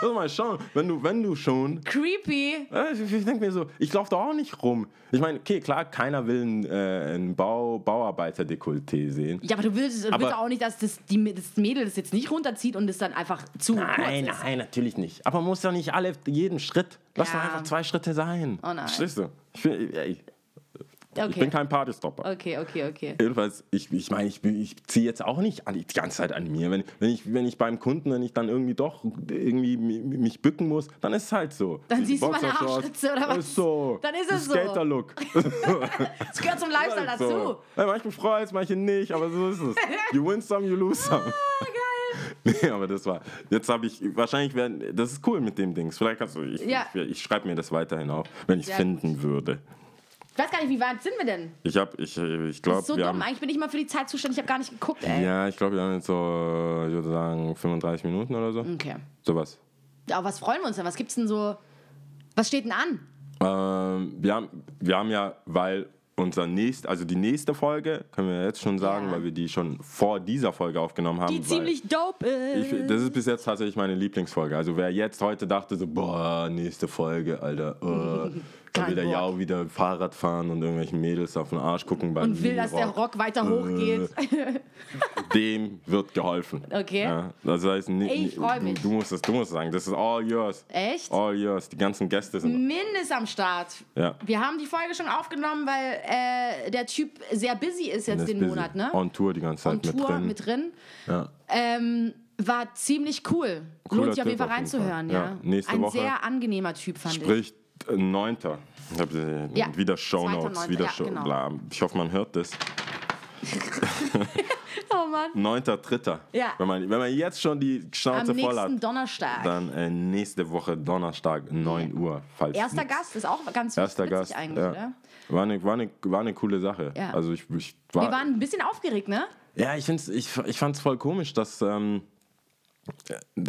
doch mal schauen. Wenn du, wenn du schon. Creepy. Ich, ich denke mir so, ich laufe doch auch nicht rum. Ich meine, okay, klar, keiner will ein, äh, ein Bau, Bauarbeiter-Dekolleté sehen. Ja, aber du willst, Aber- willst auch nicht, dass das, die, das Mädel das jetzt nicht runterzieht und es dann einfach zu Nein, kurz ist. nein, natürlich nicht. Aber man muss doch nicht alle, jeden Schritt. Lass Ja. doch einfach zwei Schritte sein. Oh nein. Verstehst du? Ich, bin- ich Okay. bin kein Partystopper. Okay, okay, okay. Jedenfalls, ich, ich meine, ich, ich ziehe jetzt auch nicht die ganze Zeit an mir. Wenn, wenn, ich, wenn ich beim Kunden, wenn ich dann irgendwie doch irgendwie mi- mich bücken muss, dann ist es halt so. Dann siehst du meine Arschritze, oder was? Ist so. Dann ist es so. Skater-Look. [LAUGHS] Das gehört zum Lifestyle dazu. so. Ja, manche freut es, manche nicht, aber so ist es. You win some, you lose some. Ah, [LAUGHS] Nee, aber das war. Jetzt habe ich. Wahrscheinlich werden. Das ist cool mit dem Dings. Vielleicht kannst du. Ich, Ja. ich, ich schreibe mir das weiterhin auf, wenn ich es finden würde. Ich weiß gar nicht, wie weit sind wir denn? Ich habe. Ich, ich Das glaube, ist so wir dumm. haben. Eigentlich bin ich mal für die Zeit zuständig. Ich habe gar nicht geguckt, ey. Ja, ich glaube, wir haben jetzt so, ich würde sagen, 35 Minuten oder so. Okay. Sowas. Aber was freuen wir uns denn? Was gibt's denn so? Was steht denn an? Ähm, wir, haben, wir haben ja, weil unser nächst, also die nächste Folge, können wir jetzt schon sagen, Ja. weil wir die schon vor dieser Folge aufgenommen haben. Die ziemlich dope ist. ich, das ist bis jetzt tatsächlich meine Lieblingsfolge. Also wer jetzt heute dachte so, boah, nächste Folge, Alter, äh, [LAUGHS] da will der. Jau wieder Fahrrad fahren und irgendwelchen Mädels auf den Arsch gucken beim und will, dass der. Rock weiter hochgeht. Dem wird geholfen. Okay. Ja, das heißt, ni- Ey, ich freu du- mich. Du musst es, du musst sagen, das ist all yours. Echt? All yours. Die ganzen Gäste sind. Mindest am Start. Ja. Wir haben die Folge schon aufgenommen, weil äh, der Typ sehr busy ist jetzt Das den busy. Monat, ne? On Tour die ganze Zeit On mit Tour drin. mit drin. ja. Ähm, war ziemlich cool. Cooler Lohnt sich auf jeden Fall reinzuhören, Ja. ja. Nächste Ein Woche sehr angenehmer Typ, fand ich. Sprich, 9. Ich hab, äh, Ja, wieder Show zweiter, Notes, neunter, wieder ja, Show. genau. Bla. Ich hoffe, man hört das. [LAUGHS] Oh Mann. 9.3. Ja. Wenn man, wenn man jetzt schon die Schnauze Am voll hat, nächsten Donnerstag. dann äh, nächste Woche Donnerstag 9 Uhr. Falls Erster nix- Gast ist auch ganz Erster Gast. eigentlich, ja. oder? War eine, war, eine, war eine coole Sache. Ja. Also ich, ich war, Wir waren ein bisschen aufgeregt, ne? Ja, ich, find's, ich, ich fand es voll komisch, dass. Ähm, äh,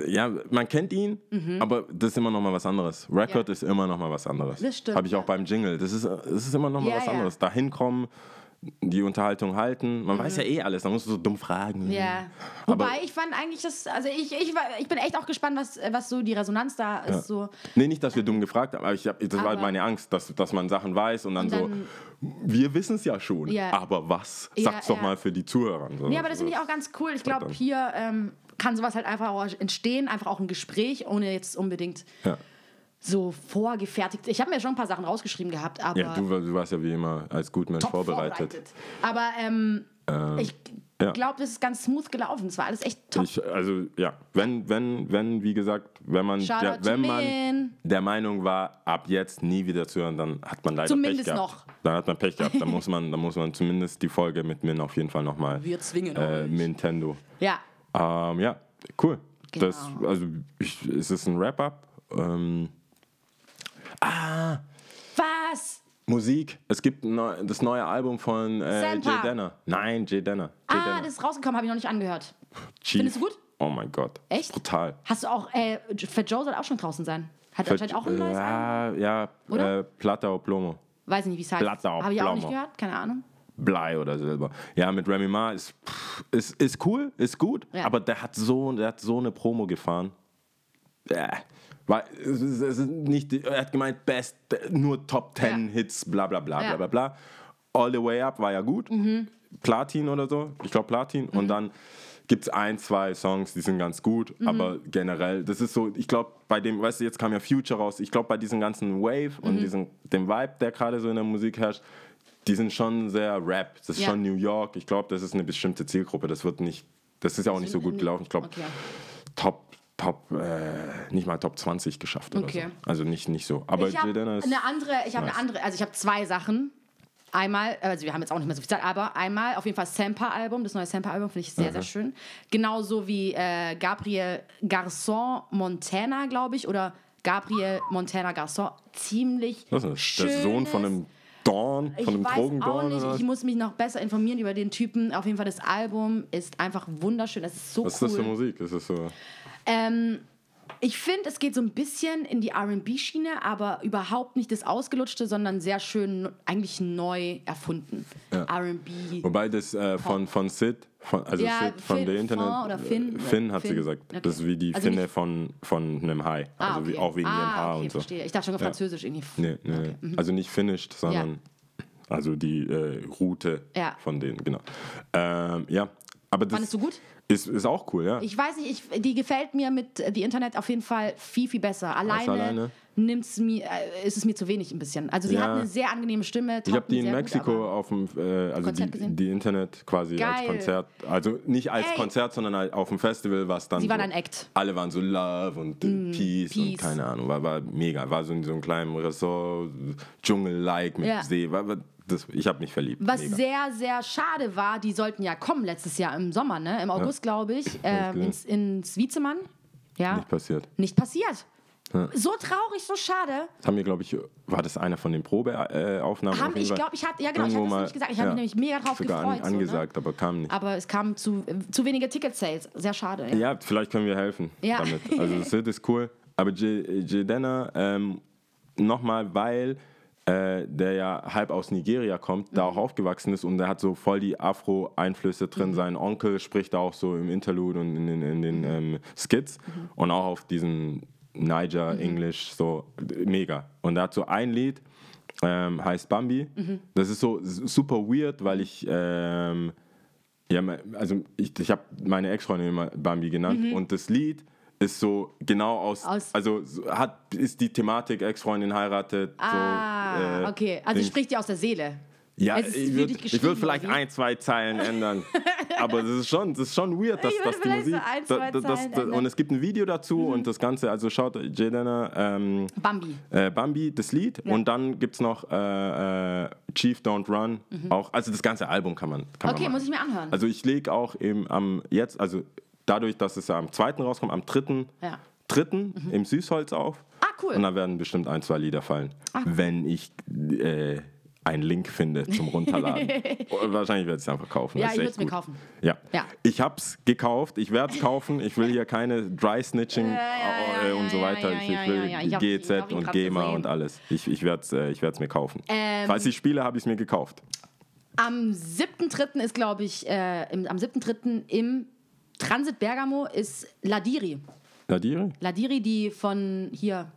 ja, man kennt ihn, aber das ist immer noch mal was anderes. Record Mhm. Ja. ist immer noch mal was anderes. Das stimmt, Habe ich auch ja. beim Jingle. Das ist, das ist immer noch mal Ja, was ja. anderes. Da hinkommen, die Unterhaltung halten. Man weiß ja eh alles. Da musst du so dumm fragen. Mhm. Ja. Aber- Wobei ich fand eigentlich das, also ich, ich, war, ich bin echt auch gespannt, was, was so die Resonanz da ist. So. Nee, nicht, dass wir dumm gefragt haben, aber ich hab, das war halt Aber- meine Angst, dass, dass man Sachen weiß und dann, Und dann- so, wir wissen es ja schon, Ja. aber was? Ja, Sag's doch ja. mal für die Zuhörer. So, Nee, aber das finde ich auch ganz cool. Ich glaube, hier ähm, kann sowas halt einfach auch entstehen, einfach auch ein Gespräch, ohne jetzt unbedingt Ja, so vorgefertigt. Ich habe mir schon ein paar Sachen rausgeschrieben gehabt, aber ja du, du warst ja wie immer als Gutmensch top vorbereitet. Aber ähm, ich ja. glaube, das ist ganz smooth gelaufen. Es war alles echt top. Ich, also ja, wenn, wenn, wenn, wie gesagt, wenn man, to wenn man der Meinung war, ab jetzt nie wieder zu hören, dann hat man leider Zumindest Pech gehabt. noch. Dann hat man Pech gehabt. Dann muss man, dann muss man zumindest die Folge mit Min auf jeden Fall nochmal. Wir zwingen äh, euch. Nintendo. Ja. Ähm, ja, cool. Genau. Das, also ich, es ist ein Wrap-up. Ähm, Was? Musik. Es gibt neu, das neue Album von äh. Jay Denner. Nein, Jay Denner. Jay Ah, Denner. das ist rausgekommen, habe ich noch nicht angehört. Chief. findest du gut? Oh mein Gott. Echt? Brutal. Hast du auch, äh, Fat Joe soll auch schon draußen sein. Hat anscheinend auch ein neues Album. Ja, ja Oder? äh, Plata o Plomo. Weiß nicht, wie es heißt. Plata auf Habe ich auch nicht Plomo. gehört, keine Ahnung. Blei oder Silber. Ja, mit Remy Ma ist, pff, ist, ist cool, ist gut, Ja. aber der hat so, der hat so eine Promo gefahren. Äh, war, es ist, es ist nicht, er hat gemeint, best, nur Top 10 Ja. Hits, bla bla bla Ja. bla bla bla. All the way up war ja gut. Platin oder so, ich glaube Platin. Und dann gibt es ein, zwei Songs, die sind ganz gut, aber generell, das ist so, ich glaube, bei dem, weißt du, jetzt kam ja Future raus, ich glaube, bei diesem ganzen Wave und diesem, dem Vibe, der gerade so in der Musik herrscht, die sind schon sehr Rap. Das ist Ja. schon New York. Ich glaube, das ist eine bestimmte Zielgruppe. Das wird nicht, das ist ja auch nicht so gut gelaufen. Ich glaube, Okay. Top, Top, äh, nicht mal Top 20 geschafft oder Okay. so. Also nicht, nicht so. Aber Ich habe eine andere, ich habe nice. eine andere, also ich habe zwei Sachen. Einmal, also wir haben jetzt auch nicht mehr so viel Zeit, aber einmal auf jeden Fall Sampa-Album, das neue Sampa-Album finde ich sehr, sehr schön. Genauso wie äh, Gabriel Garçon Montana, glaube ich, oder Gabriel Montana Garçon. Ziemlich Was ist das? Der Sohn von schönes- einem Dorn, ich von einem weiß Drogendorn nicht, oder was? ich muss mich noch besser informieren über den Typen. Auf jeden Fall, das Album ist einfach wunderschön. Das ist so Was ist cool. das für Musik? Das ist so. Ähm, ich finde, es geht so ein bisschen in die RB-Schiene, aber überhaupt nicht das Ausgelutschte, sondern sehr schön, eigentlich neu erfunden. RB. Wobei das äh, von, von Sid, von, also Ja, Sid von Finn- der Internet. Finn oder Finn? äh, Finn hat sie Finn. gesagt. Okay. Das ist wie die Also Finne von, von einem Hai. Ah, also wie, okay. auch wegen ah, ihrem Haar okay, und so. verstehe. Ich dachte schon auf Französisch irgendwie. Nee, nee, nee. Also nicht finished, sondern also die äh, Route Ja. von denen, genau. Ähm, ja, aber das Fandest du gut? Ist, ist auch cool, ja. Ich weiß nicht, ich, die gefällt mir mit äh, The Internet auf jeden Fall viel, viel besser. Alleine, alleine? Nimmt's mir, äh, ist es mir zu wenig ein bisschen. Also sie Ja. hat eine sehr angenehme Stimme. Ich habe die in Mexiko Gut, auf dem, äh, also die, die Internet quasi als Geil. Konzert, also nicht als Ey. Konzert, sondern halt auf dem Festival, was dann Sie war so, dann Act. Mm, alle waren so Love und äh, Peace, und Peace. keine Ahnung, war, war mega, war so in so einem kleinen Ressort, Dschungel-like mit Ja. See, war, war, das, ich habe mich verliebt. Was mega. sehr, sehr schade war, die sollten ja kommen letztes Jahr im Sommer, ne? Im August, glaube ich, gesehen. ins, ins Wiezemann. Ja. Nicht passiert. Nicht passiert. So traurig, so schade. Das haben wir, glaube ich, war das einer von den Probeaufnahmen? Haben, ich glaube, ich hatte, ja genau, ich hatte das nämlich gesagt. Ich habe mich nämlich mega drauf sogar gefreut. An, so, ne? angesagt, aber kam nicht. Aber es kam zu, äh, zu wenige Ticket-Sales. Sehr schade. Ja. Ja, vielleicht können wir helfen Ja. damit. Also Sid ist cool, aber J- Jadena, ähm, nochmal, weil äh, der ja halb aus Nigeria kommt, da auch aufgewachsen ist und der hat so voll die Afro-Einflüsse drin. Sein Onkel spricht da auch so im Interlude und in, den- in den ähm, Skits und auch auf diesen Niger English, so mega. Und er hat so ein Lied, ähm, heißt Bambi. Das ist so super weird, weil ich ähm, ja, also ich, ich habe meine Ex-Freundin immer Bambi genannt und das Lied ist so genau aus, Aus- also so hat ist die Thematik Ex-Freundin heiratet. Ah, so, äh, okay. Also Ding. spricht dir aus der Seele. Ja, ist ich würde würd vielleicht ein, zwei Zeilen ändern. Aber das ist schon, das ist schon weird, dass, dass die vielleicht so Musik. ein, das, Zeilen da- ändern. und es gibt ein Video dazu und das Ganze, also schaut Jadena ähm, Bambi. äh, Bambi, das Lied. Und dann gibt es noch äh, äh, Chief Don't Run. Auch, also das ganze Album kann man. Kann Mhm. Okay, man muss ich mir anhören. Also ich lege auch im, am jetzt, also dadurch, dass es am zweiten rauskommt, am dritten, Ja. dritten im Süßholz auf. Ah, cool. Und da werden bestimmt ein, zwei Lieder fallen. Wenn ich äh, einen Link finde zum Runterladen. [LAUGHS] Wahrscheinlich werde ich es einfach kaufen. Ja, ich echt würd's mir kaufen. Ja. Ja. Ich habe es gekauft, ich werde es kaufen. Ich will hier keine Dry-Snitching ja, äh, ja, und so ja, weiter. ja, ich, ja, will ja, ja. Ich hab- ich und GEMA und alles. Ich, ich werde es äh, ich mir kaufen. Ähm, Falls ich spiele, habe ich es mir gekauft. Am 7.3. ist, glaube ich, äh, im, am 7.3. im Transit Bergamo ist Ladiri. Ladiri? Ladiri, die von hier,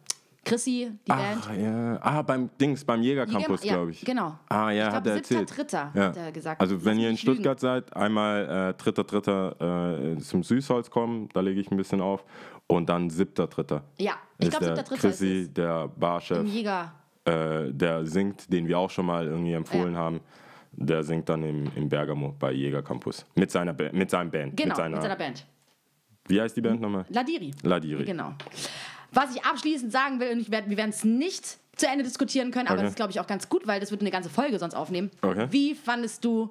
Chrissy, die Band. Ach, ja. Ah, beim Dings, beim Jägercampus, Ja, glaube ich. genau. Ah, ja, Ich hat glaub, er erzählt. 7.3. Ja. hat er gesagt. Also, wenn ihr in lügen. Stuttgart seid, einmal äh, dritter, dritter äh, zum Süßholz kommen, da lege ich ein bisschen auf. Und dann siebter, dritter. Ja, ich ist glaube, der 7.3. ist Chrissy, es. der Barchef, Im Jäger. äh, der singt, den wir auch schon mal irgendwie empfohlen Ja. haben. Der singt dann im, im Bergamo bei Jägercampus. Mit seiner mit seinem Band. Genau, mit seiner, mit seiner Band. Wie heißt die Band nochmal? Ladiri. Ladiri. Genau. Was ich abschließend sagen will, und werd, wir werden es nicht zu Ende diskutieren können, aber Okay. das ist, glaube ich, auch ganz gut, weil das wird eine ganze Folge sonst aufnehmen. Okay. Wie fandest du,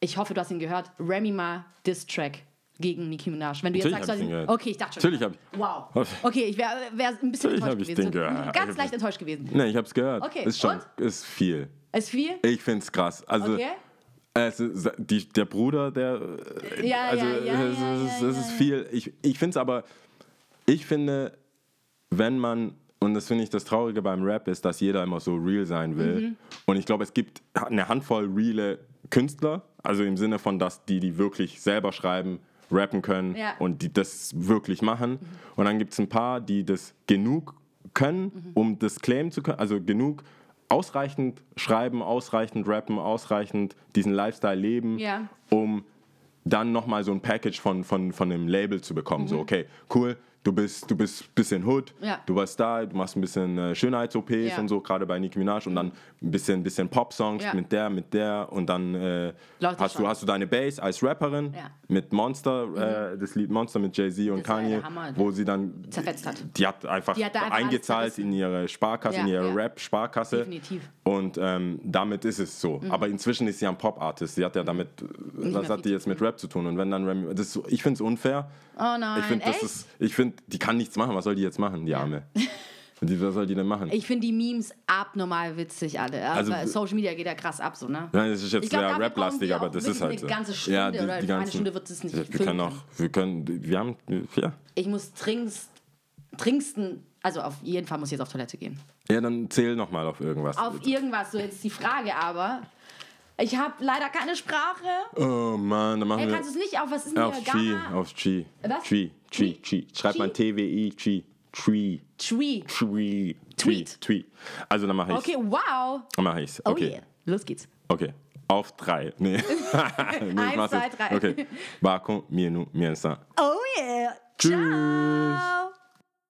ich hoffe, du hast ihn gehört, Remy Ma Diss Track gegen Nicki Minaj? Wenn du jetzt Natürlich sagst, hab ich gehört. okay, ich dachte schon. Natürlich hab ich- Wow. Okay, ich wäre wär ein bisschen Natürlich enttäuscht ich gewesen. den gehört. Ganz leicht enttäuscht gewesen. Ne, ich hab's gehört. Okay, Ist schon, und? ist viel. Ist viel? Ich find's krass. Also, Okay. es ist, die, der Bruder, der. Ja, also, ja, ja, es, ja, ist, ja, es ist viel. Ich, ich finde es aber. Ich finde, wenn man. Und das finde ich das Traurige beim Rap ist, dass jeder immer so real sein will. Mhm. Und ich glaube, es gibt eine Handvoll reale Künstler, also im Sinne von, dass die, die wirklich selber schreiben, rappen können Ja. und die das wirklich machen. Und dann gibt es ein paar, die das genug können, Mhm. um das claimen zu können, also genug ausreichend schreiben, ausreichend rappen, ausreichend diesen Lifestyle leben, Ja. um dann nochmal so ein Package von, von, von einem Label zu bekommen. So, okay, cool, du bist, du bist ein bisschen Hood, Mhm. Ja. du warst da, du machst ein bisschen äh, Schönheits-OPs Ja. und so, gerade bei Nicki Minaj und dann ein bisschen, bisschen Pop-Songs Ja. mit der, mit der und dann äh, hast, du, hast du deine Bass als Rapperin mit Monster, äh, das Lied Monster mit Jay-Z und Das Kanye, Hammer. wo sie dann Zerfetzt hat. die hat einfach, Die hat einfach eingezahlt in ihre Sparkasse, in ihre. Rap-Sparkasse. Definitiv. Und ähm, damit ist es so. Aber inzwischen ist sie ein Pop-Artist. Sie hat ja damit, äh, was hat die jetzt mit Rap zu tun? Und wenn dann das ich finde es unfair. Oh nein, Ich finde, das ist, ich finde, die kann nichts machen. Was soll die jetzt machen, die Arme? Die, was soll die denn machen? Ich finde die Memes abnormal witzig alle. Also- Also, Social Media geht ja krass ab, so, ne? Nein, das ist jetzt glaub, sehr rap-lastig, aber das ist halt eine so. ganze Stunde oder die eine ganzen- Stunde wird es nicht Wir können auch, wir können, wir haben, ja. Ich muss trinkst, trinksten, also auf jeden Fall muss ich jetzt auf Toilette gehen. Ja, dann zähl nochmal auf irgendwas. Auf irgendwas, so jetzt die Frage aber. Ich habe leider keine Sprache. oh Mann, dann machen Hey, wir kannst du es nicht auf, was ist denn auf? Chi, Ghana? auf Chi. Was? Chi, Chi, Chi. Schreibt man T-W-I, Chi. Tree. Tree. Tree. Tweet. Tweet. Also dann mache ich Okay, wow. Dann mache ich's. Oh Okay. yeah. Los geht's. Okay. Auf drei. [LAUGHS] Nee. [LAUGHS] nee ich Eins, mach's zwei, jetzt. drei. Okay. Bacon, mienu, miensa. Oh yeah. Tschüss. Ciao.